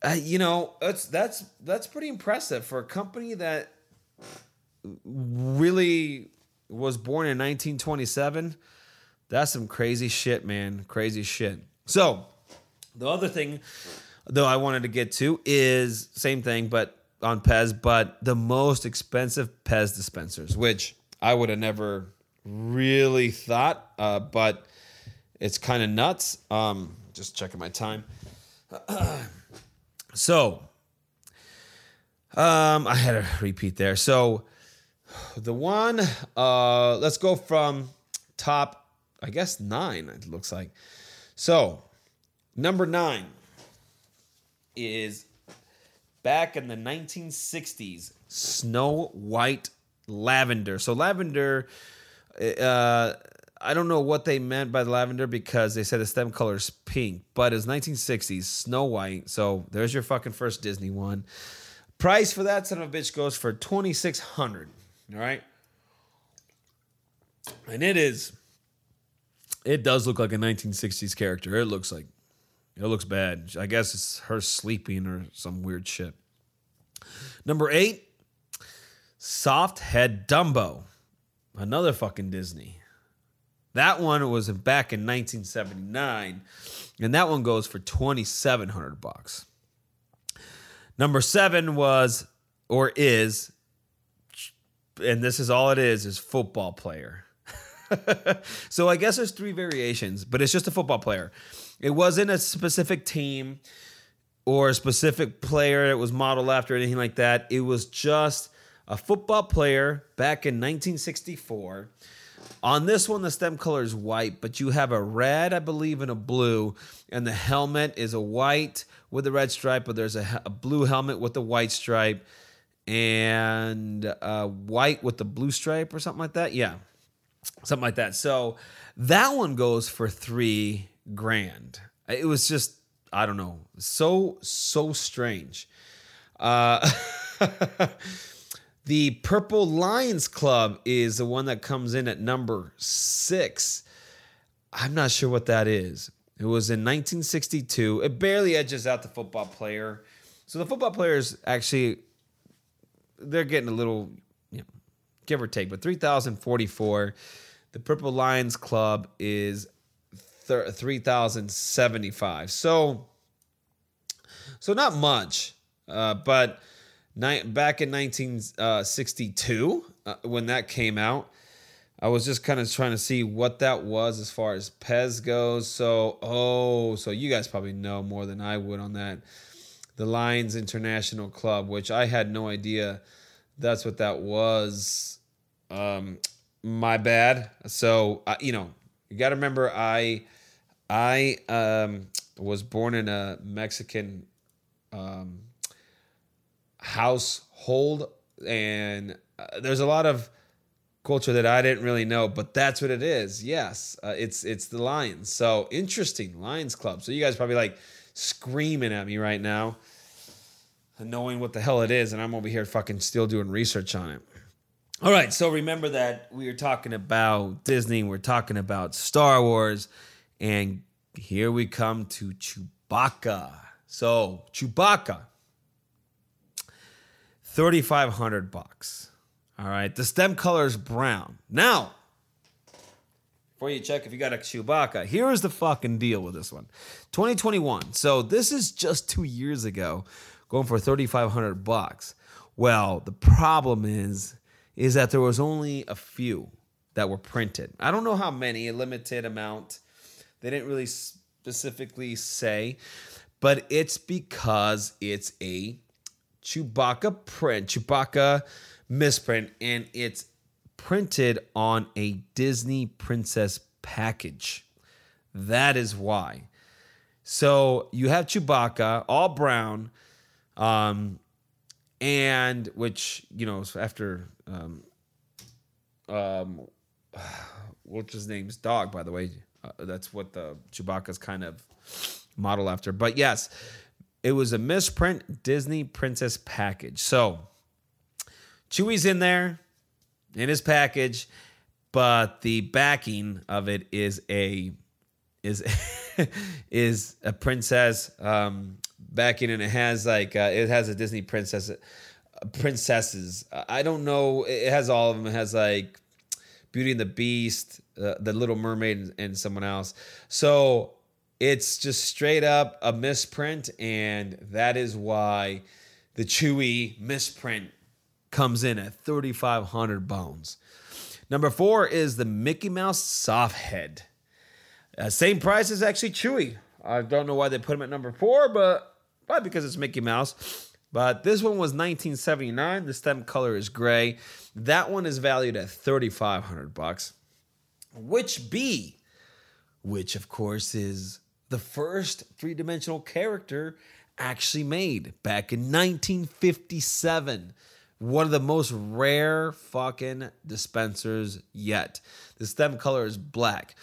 uh, you know, that's that's that's pretty impressive for a company that really was born in 1927. That's some crazy shit, man. Crazy shit. So, the other thing though I wanted to get to is same thing but on Pez, but the most expensive Pez dispensers, which I would have never really thought, uh, but it's kind of nuts. Um, just checking my time. So, um, I had a repeat there. So, the one, uh, let's go from top, I guess nine. It looks like. So, number nine is back in the 1960s, Snow White Lavender. So, lavender, uh, I don't know what they meant by the lavender because they said the stem color is pink, but it's 1960s Snow White. So there's your fucking first Disney one. Price for that son of a bitch goes for 2600 All right. And it is, it does look like a 1960s character. It looks like, it looks bad. I guess it's her sleeping or some weird shit. Number eight, Soft Head Dumbo. Another fucking Disney. That one was back in 1979, and that one goes for 2,700 bucks. Number seven was or is, and this is all it is, is football player. so I guess there's three variations, but it's just a football player. It wasn't a specific team or a specific player that was modeled after anything like that. It was just a football player back in 1964 on this one, the stem color is white, but you have a red, I believe, and a blue, and the helmet is a white with a red stripe, but there's a, a blue helmet with a white stripe, and a white with the blue stripe or something like that. Yeah, something like that. So that one goes for three grand. It was just, I don't know, so so strange. Uh, The Purple Lions Club is the one that comes in at number six. I'm not sure what that is. It was in 1962. It barely edges out the football player. So the football players actually they're getting a little, you know, give or take, but 3,044. The Purple Lions Club is 3,075. So, so not much, uh, but back in 1962 uh, when that came out. I was just kind of trying to see what that was as far as Pez goes. So, oh, so you guys probably know more than I would on that. The Lions International Club, which I had no idea that's what that was. Um, my bad. So uh, you know, you got to remember, I, I um, was born in a Mexican um, household, and uh, there's a lot of culture that I didn't really know, but that's what it is. Yes, uh, it's it's the Lions. So interesting, Lions Club. So you guys probably like screaming at me right now, knowing what the hell it is, and I'm over here fucking still doing research on it. All right, so remember that we are talking about Disney, we're talking about Star Wars, and here we come to Chewbacca. So Chewbacca, thirty five hundred bucks. All right, the stem color is brown. Now, before you check if you got a Chewbacca, here is the fucking deal with this one. 2021. So this is just two years ago, going for 3,500 bucks. Well, the problem is, is that there was only a few that were printed. I don't know how many, a limited amount. They didn't really specifically say, but it's because it's a Chewbacca print, Chewbacca misprint, and it's printed on a Disney princess package. That is why. So you have Chewbacca, all brown, um, and which you know after um, um, what's his name's dog, by the way. Uh, that's what the Chewbacca's kind of model after. But yes, it was a misprint Disney princess package. So Chewie's in there in his package, but the backing of it is a is is a princess um, backing, and it has like uh, it has a Disney princess princesses. I don't know. It has all of them. It has like Beauty and the Beast, uh, the Little Mermaid, and, and someone else. So it's just straight up a misprint, and that is why the Chewie misprint comes in at 3,500 bones. Number four is the Mickey Mouse Soft Head. Uh, same price as actually Chewie. I don't know why they put him at number four, but probably because it's Mickey Mouse. But this one was 1979. The stem color is gray. That one is valued at 3,500 bucks. Witch B, which of course is the first three dimensional character actually made back in 1957 one of the most rare fucking dispensers yet. The stem color is black.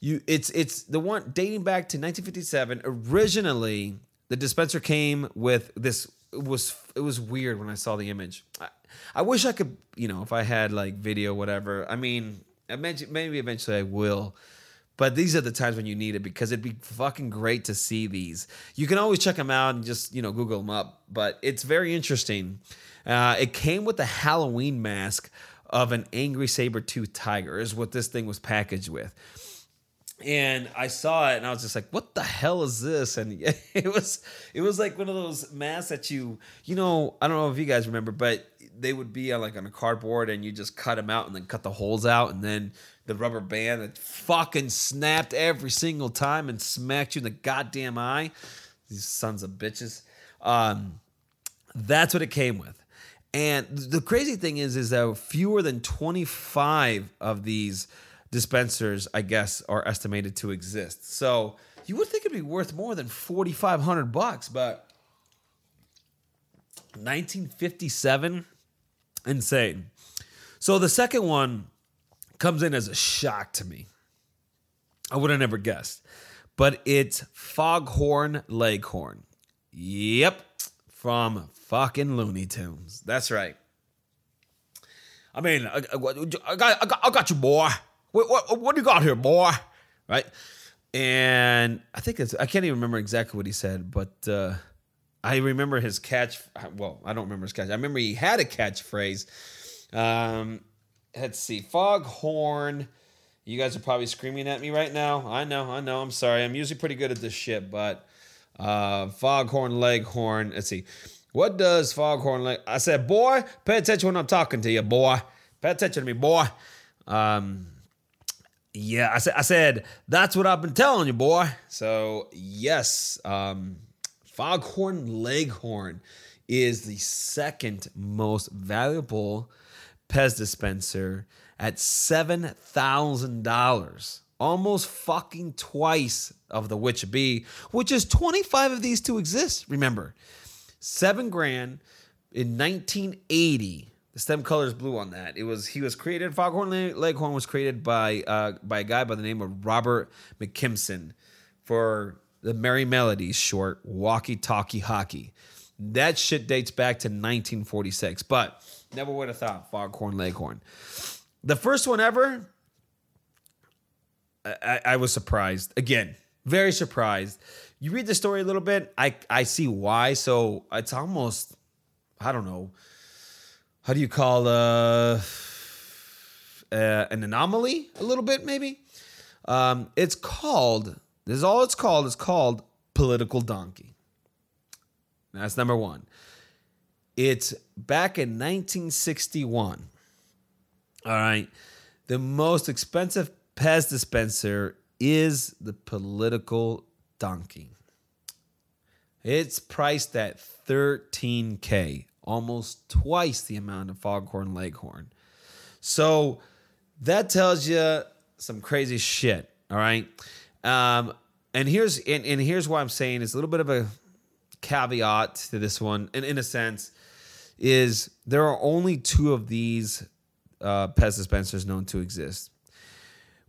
You it's it's the one dating back to 1957. Originally, the dispenser came with this it was it was weird when I saw the image. I, I wish I could, you know, if I had like video whatever. I mean, maybe eventually I will. But these are the times when you need it because it'd be fucking great to see these. You can always check them out and just, you know, Google them up, but it's very interesting. Uh, it came with a Halloween mask of an angry saber tooth tiger, is what this thing was packaged with. And I saw it and I was just like, what the hell is this? And it was it was like one of those masks that you, you know, I don't know if you guys remember, but they would be on like on a cardboard and you just cut them out and then cut the holes out and then the rubber band that fucking snapped every single time and smacked you in the goddamn eye. These sons of bitches. Um, that's what it came with. And the crazy thing is, is that fewer than 25 of these dispensers, I guess, are estimated to exist. So you would think it'd be worth more than 4,500 bucks, but 1957, insane. So the second one comes in as a shock to me. I would have never guessed, but it's Foghorn Leghorn. Yep, from fucking Looney Tunes. That's right. I mean, I, I, I, got, I, got, I got you, boy. What, what, what do you got here, boy? Right? And I think it's, I can't even remember exactly what he said, but uh, I remember his catch. Well, I don't remember his catch. I remember he had a catchphrase. Um, let's see, Foghorn. You guys are probably screaming at me right now. I know, I know. I'm sorry. I'm usually pretty good at this shit, but uh, Foghorn Leghorn. Let's see. What does Foghorn like? I said, boy, pay attention when I'm talking to you, boy. Pay attention to me, boy. Um, yeah, I said, I said that's what I've been telling you, boy. So yes, um, Foghorn Leghorn is the second most valuable Pez dispenser at $7,000. Almost fucking twice of the Witch Bee, which is 25 of these to exist. Remember, seven grand in 1980. The stem color is blue on that. It was he was created. Foghorn Leghorn was created by uh, by a guy by the name of Robert McKimson for the Merrie Melodies short Walky Talky Hawky. That shit dates back to 1946, but never would have thought Foghorn Leghorn. The first one ever, I, I- I was surprised. Again, very surprised. You read the story a little bit, I I see why. So it's almost, I don't know, how do you call uh, uh an anomaly a little bit maybe? Um, it's called. This is all it's called. It's called political donkey. That's number one. It's back in 1961. All right. The most expensive Pez dispenser is the political donkey. It's priced at 13K, almost twice the amount of Foghorn Leghorn. So that tells you some crazy shit. All right. Um, and here's and, and here's why I'm saying it's a little bit of a caveat to this one, and in a sense, is there are only two of these uh, Pez dispensers known to exist,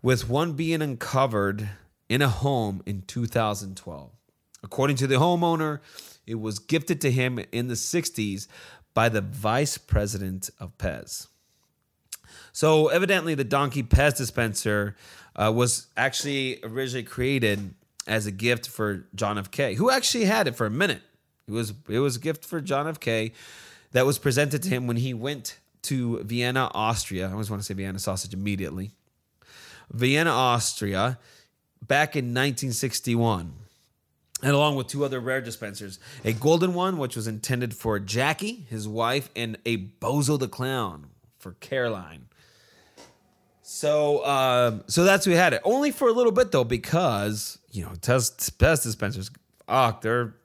with one being uncovered in a home in 2012. According to the homeowner, it was gifted to him in the 60s by the vice president of Pez. So evidently, the Donkey Pez dispenser uh, was actually originally created as a gift for John F. K., who actually had it for a minute. It was it was a gift for John F. K. that was presented to him when he went to Vienna, Austria. I always want to say Vienna sausage immediately. Vienna, Austria, back in 1961 and along with two other rare dispensers a golden one which was intended for jackie his wife and a bozo the clown for caroline. So um, so that's who had it. Only for a little bit though because you know test best dispensers ah they're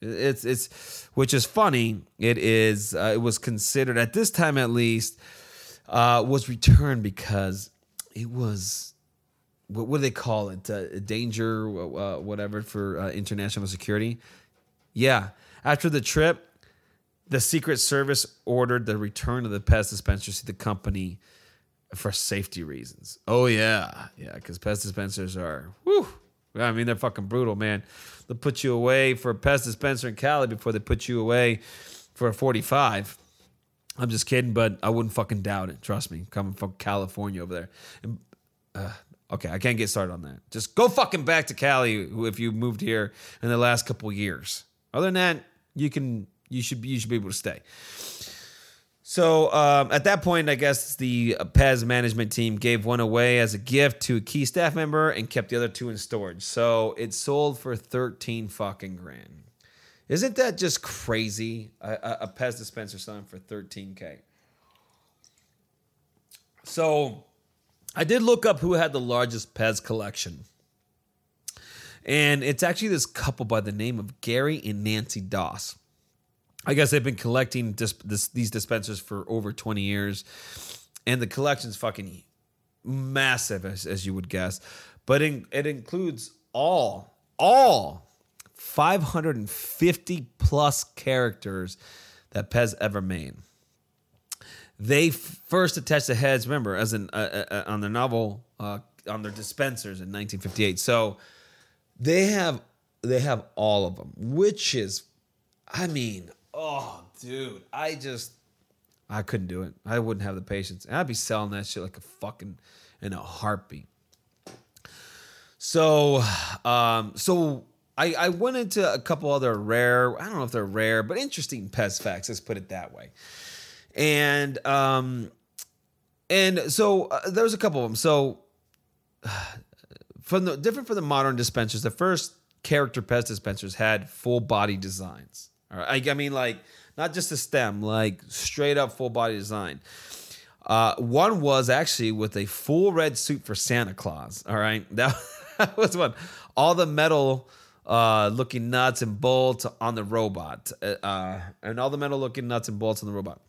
it's it's which is funny it is uh, it was considered at this time at least uh, was returned because it was what, what do they call it? Uh, danger, uh, whatever for uh, international security. Yeah, after the trip, the Secret Service ordered the return of the Pez dispensers to the company for safety reasons. Oh yeah, yeah, because Pez dispensers are, whew, I mean they're fucking brutal, man. They'll put you away for a Pez dispenser in Cali before they put you away for a forty-five. I'm just kidding, but I wouldn't fucking doubt it. Trust me, coming from California over there. And, uh, okay, I can't get started on that. Just go fucking back to Cali if you moved here in the last couple years. Other than that, you can you should you should be able to stay. So um, at that point, I guess the Pez management team gave one away as a gift to a key staff member and kept the other two in storage. So it sold for thirteen fucking grand. Isn't that just crazy? A, a, a Pez dispenser selling for thirteen k. So I did look up who had the largest Pez collection. And it's actually this couple by the name of Gary and Nancy Doss. I guess they've been collecting this, these dispensers for over 20 years. And the collection's fucking massive, as, as you would guess. But in, it includes all, all 550 plus characters that Pez ever made they first attached the heads. Remember, as an uh, uh, on their novel, uh, on their dispensers in 1958. So they have they have all of them, which is, I mean, oh, dude, I just I couldn't do it. I wouldn't have the patience. And I'd be selling that shit like a fucking in a heartbeat. So, um, so I, I went into a couple other rare, I don't know if they're rare, but interesting Pez facts. Let's put it that way and um and so uh, there's a couple of them so from the different from the modern dispensers the first character Pez dispensers had full body designs all right I, I mean like not just a stem like straight up full body design uh, one was actually with a full red suit for Santa Claus. All right, that, that was one. All the metal uh, looking nuts and bolts on the robot, uh, and all the metal looking nuts and bolts on the robot.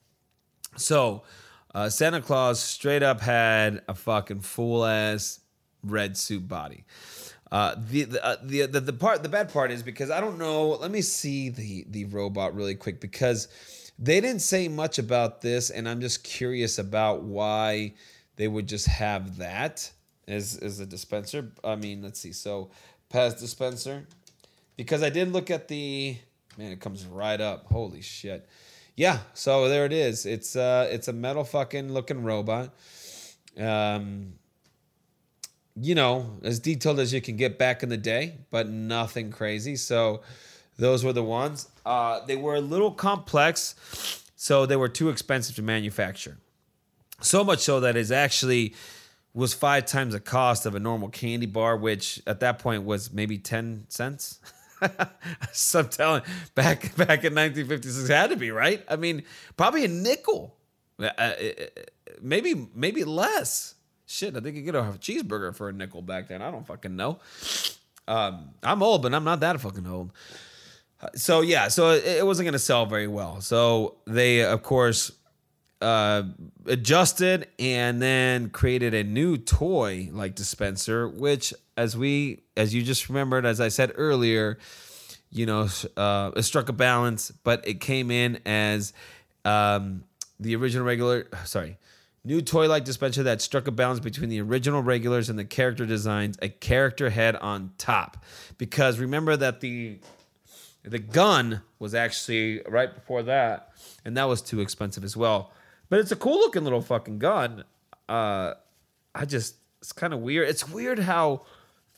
So, Uh, Santa Claus straight up had a fucking fool ass red suit body. Uh, the the, uh, the the the part the bad part is because I don't know. Let me see the the robot really quick because they didn't say much about this, and I'm just curious about why they would just have that as as a dispenser. I mean, let's see. So Pez dispenser, because I did look at the man. It comes right up. Holy shit. Yeah. So there it is. It's uh it's a metal fucking looking robot. Um you know, as detailed as you can get back in the day, but nothing crazy. So those were the ones. Uh, they were a little complex, so they were too expensive to manufacture. So much so that it actually was five times the cost of a normal candy bar, which at that point was maybe ten cents. so I'm telling, back back in 1956, it had to be right. I mean, probably a nickel, uh, uh, maybe maybe less. Shit, I think you could get a cheeseburger for a nickel back then. I don't fucking know. Um, I'm old, but I'm not that fucking old. So yeah, so it, it wasn't gonna sell very well. So they, of course, uh, adjusted and then created a new toy like dispenser, which, as we, as you just remembered, as I said earlier, you know, uh, it struck a balance, but it came in as um, the original regular. Sorry, New toy like dispenser that struck a balance between the original regulars and the character designs, a character head on top. Because remember that the the gun was actually right before that, and that was too expensive as well. But it's a cool looking little fucking gun. Uh I just it's kind of weird. It's weird how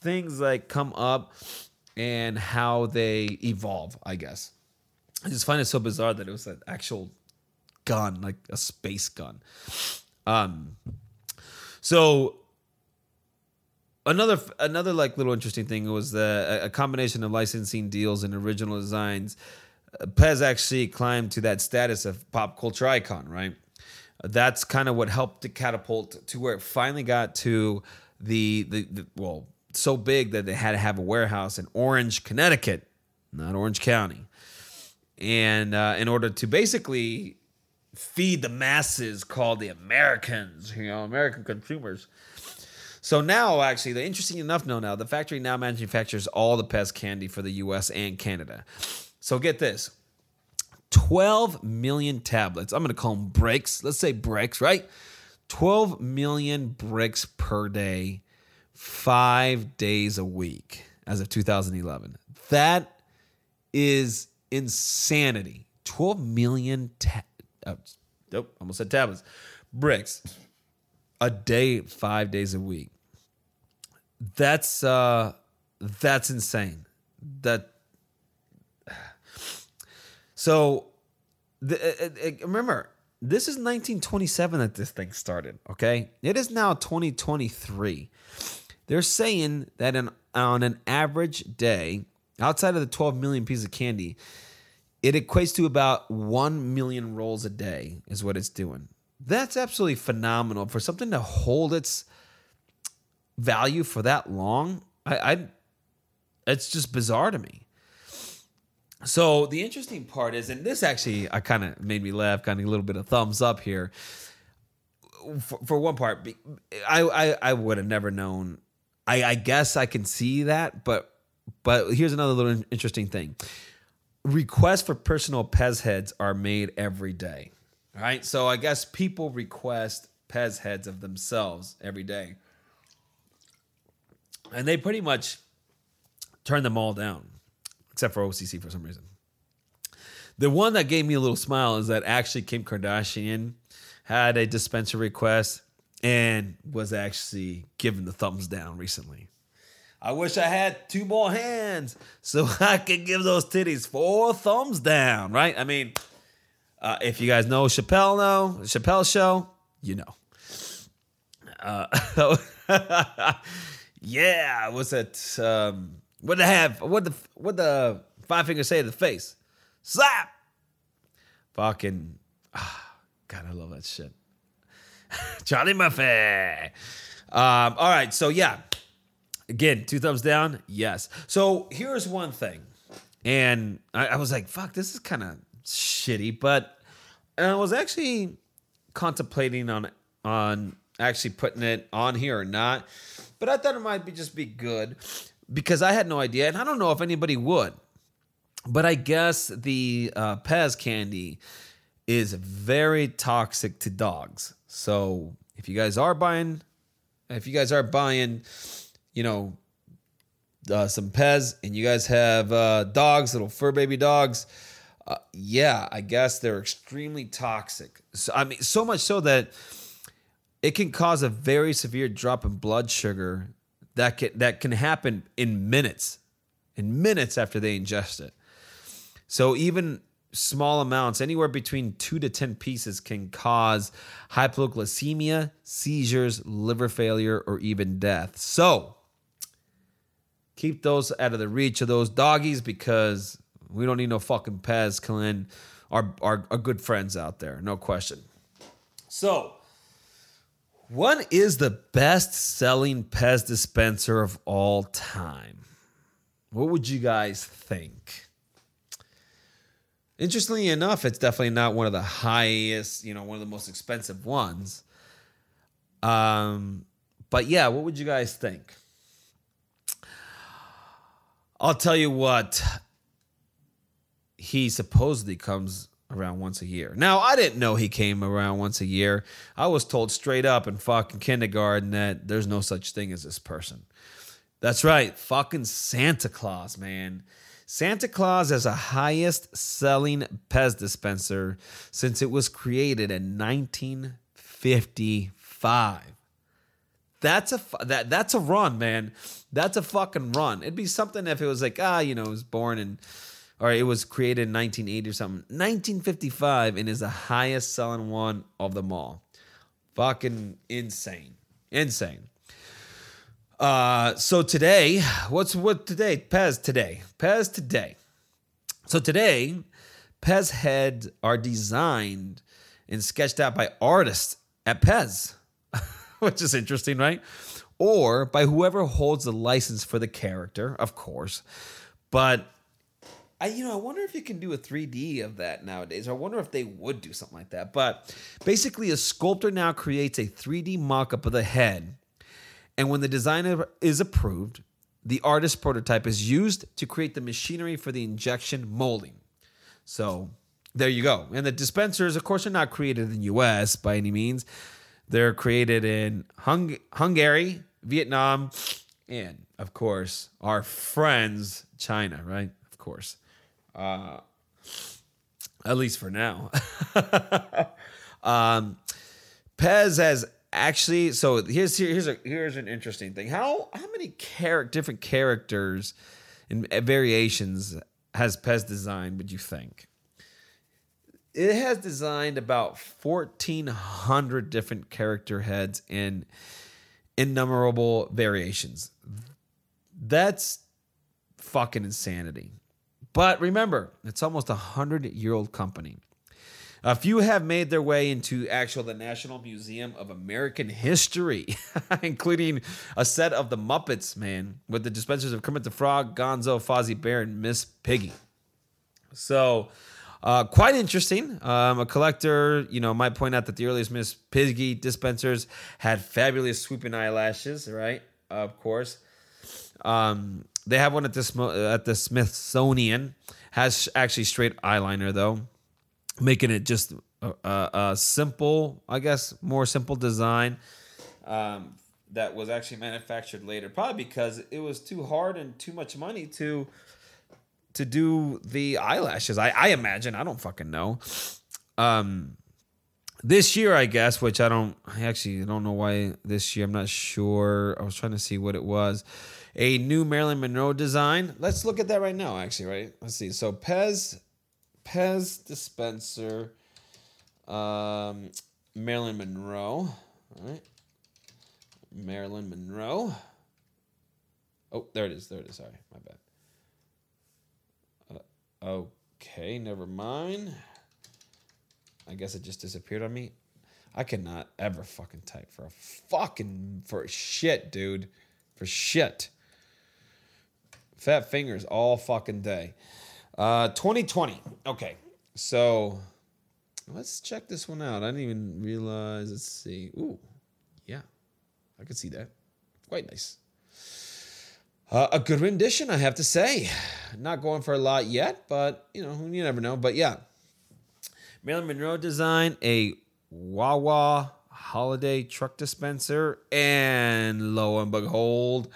things like come up and how they evolve, I guess. I just find it so bizarre that it was an actual gun, like a space gun. Um, so another another like little interesting thing was the a combination of licensing deals and original designs. Uh, Pez actually climbed to that status of pop culture icon, right? That's kind of what helped to catapult to where it finally got to the, the, the well so big that they had to have a warehouse in Orange, Connecticut, not Orange County, and uh, in order to basically feed the masses called the Americans, you know, American consumers. So now, actually, the interesting enough, no, now the factory now manufactures all the Pez candy for the U.S. and Canada. So get this: twelve million tablets. I'm going to call them bricks. Let's say bricks, right? Twelve million bricks per day, five days a week, as of 2011. That is insanity. 12 million ta- oh, nope, almost said tablets, bricks a day, five days a week. That's uh, that's insane. That so, the, uh, uh, remember, this is 1927 that this thing started. Okay, it is now 2023. They're saying that on an average day, outside of the 12 million pieces of candy, it equates to about 1 million rolls a day, is what it's doing. That's absolutely phenomenal. For something to hold its value for that long, I, I it's just bizarre to me. So the interesting part is, and this actually I kind of made me laugh, kind of a little bit of thumbs up here. For, for one part, I I, I would have never known. I, I guess I can see that, but but here's another little interesting thing requests for personal Pez heads are made every day. All right. So I guess people request Pez heads of themselves every day. And they pretty much turn them all down, except for OCC for some reason. The one that gave me a little smile is that actually Kim Kardashian had a dispenser request and was actually given the thumbs down recently. I wish I had two more hands so I could give those titties four thumbs down, right? I mean, uh, if you guys know Chappelle, know Chappelle show, you know. Uh, yeah, was it? Um, what they have? What the what the five fingers say to the face? Slap. Fucking. Ah, God, I love that shit. Charlie Murphy. Um, all right, so yeah, Again, two thumbs down. Yes. So here's one thing. And I, I was like, fuck, this is kind of shitty. But I was actually contemplating on on actually putting it on here or not, but I thought it might be just be good because I had no idea, and I don't know if anybody would. But I guess the uh, Pez candy is very toxic to dogs. So if you guys are buying, if you guys are buying, you know, uh, some Pez and you guys have uh, dogs, little fur baby dogs, uh, yeah, I guess they're extremely toxic. So, I mean, so much so that it can cause a very severe drop in blood sugar that can that can happen in minutes, in minutes after they ingest it. So even small amounts, anywhere between two to ten pieces, can cause hypoglycemia, seizures, liver failure, or even death. So keep those out of the reach of those doggies because we don't need no fucking Pez killing our, our, our good friends out there, no question. So, what is the best selling Pez dispenser of all time? What would you guys think? Interestingly enough, it's definitely not one of the highest, you know, one of the most expensive ones. Um, but yeah, what would you guys think? I'll tell you what, he supposedly comes around once a year. Now, I didn't know he came around once a year. I was told straight up in fucking kindergarten that there's no such thing as this person. That's right, fucking Santa Claus, man. Santa Claus is the highest selling Pez dispenser since it was created in 1955. That's a that that's a run, man. That's a fucking run. It'd be something if it was like ah, you know, it was born in or it was created in 1980 or something. 1955 and is the highest selling one of them all. Fucking insane. Insane. Uh so today, what's what today? Pez today. Pez today. So today, Pez heads are designed and sketched out by artists at Pez. which is interesting, right? Or by whoever holds the license for the character, of course. But I, you know, I wonder if you can do a 3D of that nowadays. I wonder if they would do something like that. But basically, a sculptor now creates a 3D mock-up of the head, and when the design is approved, the artist prototype is used to create the machinery for the injection molding. So there you go. And the dispensers, of course, are not created in the U.S. by any means. They're created in Hung- Hungary, Vietnam, and of course, our friends, China, right? Of course. Uh, at least for now. um, Pez has actually. So here's here's a here's an interesting thing. How how many char- different characters and variations has Pez designed? Would you think? it has designed about 1400 different character heads in innumerable variations that's fucking insanity but remember it's almost a hundred year old company a few have made their way into actual the national museum of american history including a set of the muppets man with the dispensers of kermit the frog gonzo fozzie bear and miss piggy so uh, quite interesting. Um, a collector, you know, might point out that the earliest Miss Piggy dispensers had fabulous swooping eyelashes, right? of course. Um, they have one at the at the Smithsonian. Has actually straight eyeliner though, making it just a, a, a simple, I guess, more simple design. Um, that was actually manufactured later, probably because it was too hard and too much money to to do the eyelashes. I, I imagine. I don't fucking know. Um, this year, I guess, which I don't. I actually don't know why this year. I'm not sure. I was trying to see what it was. A new Marilyn Monroe design. Let's look at that right now. Actually, right. Let's see. So Pez, Pez dispenser, um, Marilyn Monroe. All right. Marilyn Monroe. Oh, there it is. There it is. Sorry, my bad. Okay, never mind. I guess it just disappeared on me. I cannot ever fucking type for a fucking for shit, dude. For shit. Fat fingers all fucking day. Uh 2020. Okay. So Let's check this one out. I didn't even realize. Let's see. Ooh, yeah, I could see that. Quite nice. Uh, a good rendition, I have to say. Not going for a lot yet, but you know, you never know. But yeah, Marilyn Monroe designed a Wawa holiday truck dispenser, and lo and behold,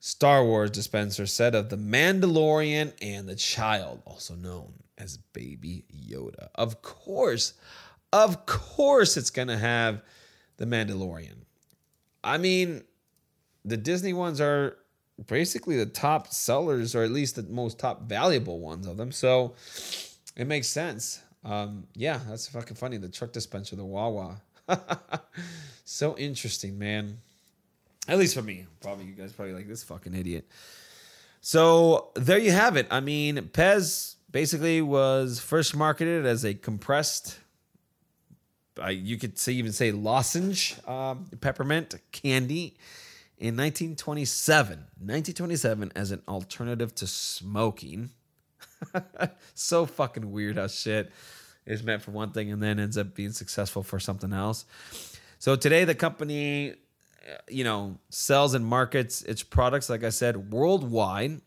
Star Wars dispenser set of the Mandalorian and the Child, also known as Baby Yoda. Of course, of course, it's gonna have the Mandalorian. I mean, the Disney ones are basically the top sellers, or at least the most top valuable ones of them. So it makes sense. Um, yeah, that's fucking funny. The truck dispenser, the Wawa. so interesting, man. At least for me. Probably you guys probably like this fucking idiot. So there you have it. I mean, Pez basically was first marketed as a compressed, uh, you could say even say lozenge um, peppermint candy in 1927. 1927 as an alternative to smoking. so fucking weird how shit is meant for one thing and then ends up being successful for something else. So today the company, uh, you know, sells and markets its products, like I said, worldwide,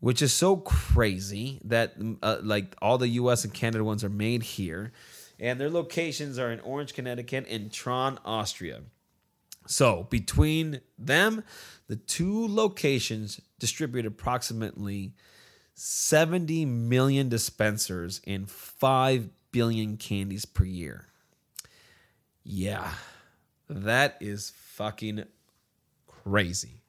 which is so crazy that uh, like all the U.S. and Canada ones are made here, and their locations are in Orange, Connecticut, and Traun, Austria. So between them, the two locations distribute approximately 70 million dispensers and 5 billion candies per year. Yeah, that is fucking crazy.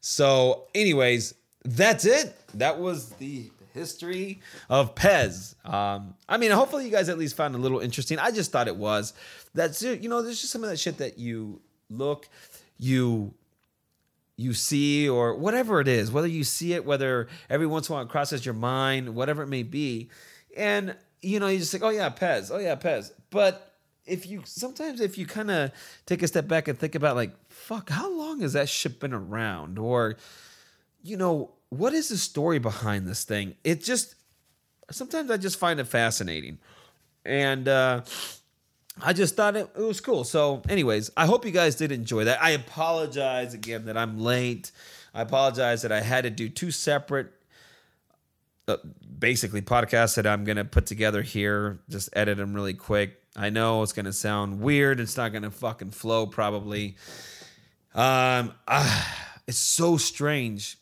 So, anyways, that's it. That was the history of Pez. Um, I mean, hopefully you guys at least found it a little interesting. I just thought it was. That's. You know, there's just some of that shit that you look, you you see or whatever it is, whether you see it, whether every once in a while it crosses your mind, whatever it may be. And you know, you just think, oh yeah, Pez, oh yeah, Pez. But if you sometimes if you kind of take a step back and think about like, fuck, how long has that shit been around? Or, you know, what is the story behind this thing? It just sometimes I just find it fascinating. And uh I just thought it, it was cool. So, anyways, I hope you guys did enjoy that. I apologize again that I'm late. I apologize that I had to do two separate, uh, basically podcasts that I'm gonna put together here. Just edit them really quick. I know it's gonna sound weird. It's not gonna fucking flow probably. Um, ah, it's so strange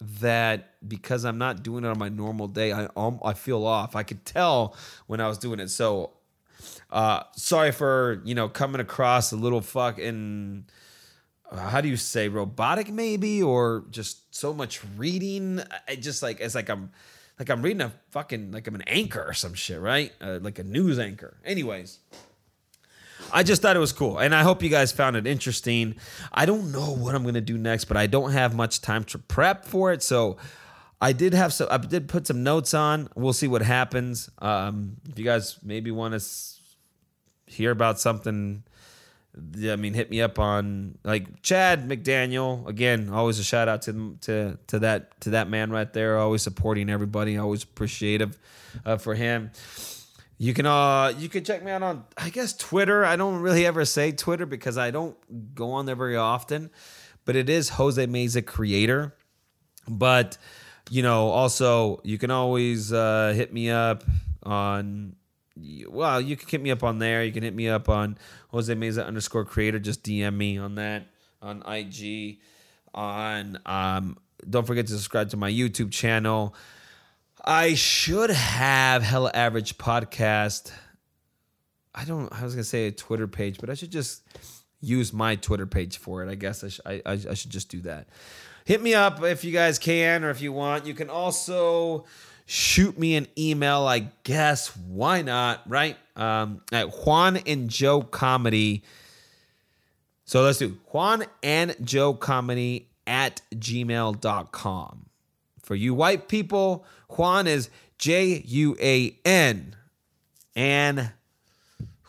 that because I'm not doing it on my normal day, I um, I feel off. I could tell when I was doing it. So uh, sorry for you know coming across a little fucking uh, how do you say robotic maybe or just so much reading. I just like it's like I'm like I'm reading a fucking like I'm an anchor or some shit, right? Uh, like a news anchor. Anyways. I just thought it was cool, and I hope you guys found it interesting. I don't know what I'm gonna do next, but I don't have much time to prep for it, so I did have some. I did put some notes on. We'll see what happens. Um, if you guys maybe want to hear about something, I mean, hit me up on like Chad McDaniel. Again, always a shout out to to to that to that man right there. Always supporting everybody. Always appreciative uh, for him. You can uh you can check me out on I guess Twitter. I don't really ever say Twitter because I don't go on there very often, but it is Jose Meza Creator. But you know, also you can always uh, hit me up on. Well, you can hit me up on there. You can hit me up on Jose Meza underscore creator. Just DM me on that on IG. On um, don't forget to subscribe to my YouTube channel. I should have Hella Average Podcast. I don't. I was gonna say a Twitter page, but I should just use my Twitter page for it. I guess I, sh- I, I, I should just do that. Hit me up if you guys can or if you want. You can also shoot me an email. I guess why not? Right um, at Juan and Joe Comedy. So let's do Juan and Joe Comedy at gmail.com. For you white people, Juan is J U A N. And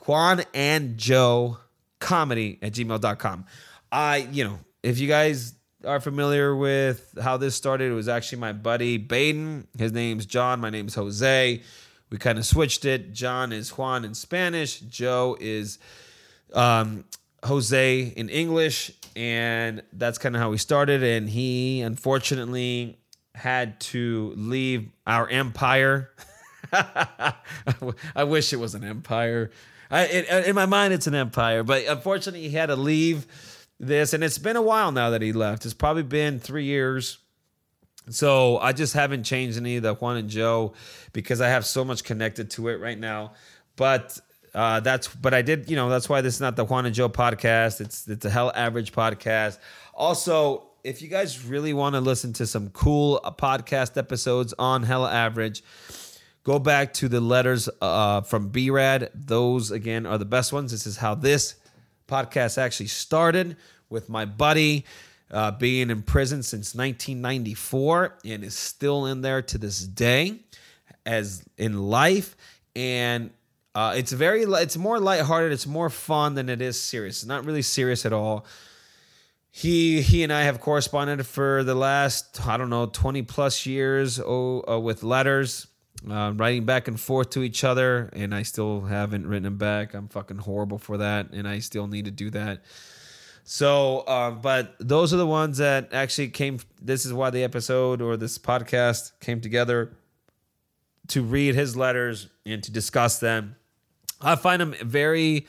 Juan and Joe comedy at gmail.com. I, you know, if you guys are familiar with how this started, it was actually my buddy Baden. His name's John. My name's Jose. we kind of switched it. John is Juan in Spanish. Joe is um, Jose in English, and that's kind of how we started. And he unfortunately had to leave our empire. I wish it was an empire. I, in, in my mind, it's an empire, but unfortunately, he had to leave this, and it's been a while now that he left. It's probably been three years. So I just haven't changed any of the Juan and Joe because I have so much connected to it right now. But uh, that's but I did, you know, that's why this is not the Juan and Joe podcast. It's it's a hell average podcast. Also, if you guys really want to listen to some cool uh, podcast episodes on Hella Average, go back to the letters uh, from B-Rad. Those again are the best ones. This is how this podcast actually started with my buddy uh, being in prison since 1994 and is still in there to this day as in life. And uh, it's very it's more lighthearted it's more fun than it is serious. It's not really serious at all. He he and I have corresponded for the last I don't know 20 plus years oh, uh, with letters uh, writing back and forth to each other and I still haven't written him back I'm fucking horrible for that and I still need to do that so, uh, but those are the ones that actually came. This is why the episode or this podcast came together to read his letters and to discuss them. I find them very,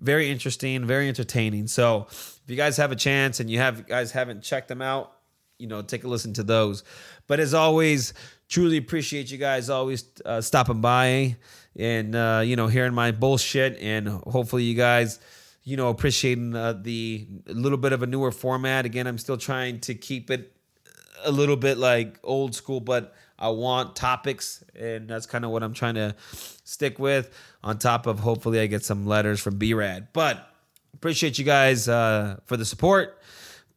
very interesting, very entertaining. So, if you guys have a chance and you have guys haven't checked them out, you know, take a listen to those. But as always, truly appreciate you guys always uh, stopping by and uh, you know hearing my bullshit, and hopefully you guys you know, appreciating uh, the little bit of a newer format. Again, I'm still trying to keep it a little bit like old school, but I want topics, and that's kind of what I'm trying to stick with. On top of hopefully, I get some letters from B-Rad. But appreciate you guys uh, for the support.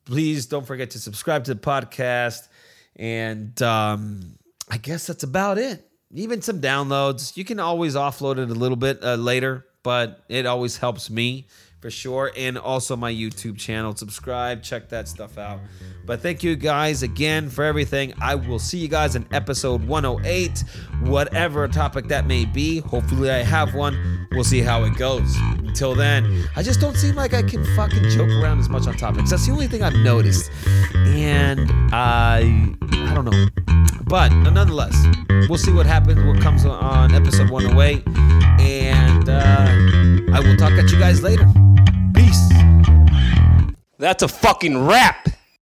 Please don't forget to subscribe to the podcast, and um, I guess that's about it. Even some downloads. You can always offload it a little bit uh, later, but it always helps me for sure. And also my YouTube channel. Subscribe, check that stuff out. But thank you guys again for everything. I will see you guys in episode 108, whatever topic that may be. Hopefully, I have one. We'll see how it goes. Until then, I just don't seem like I can fucking joke around as much on topics. That's the only thing I've noticed. And I, I don't know. But nonetheless, we'll see what happens, what comes on episode 108. And uh, I will talk at you guys later. Peace. That's a fucking wrap.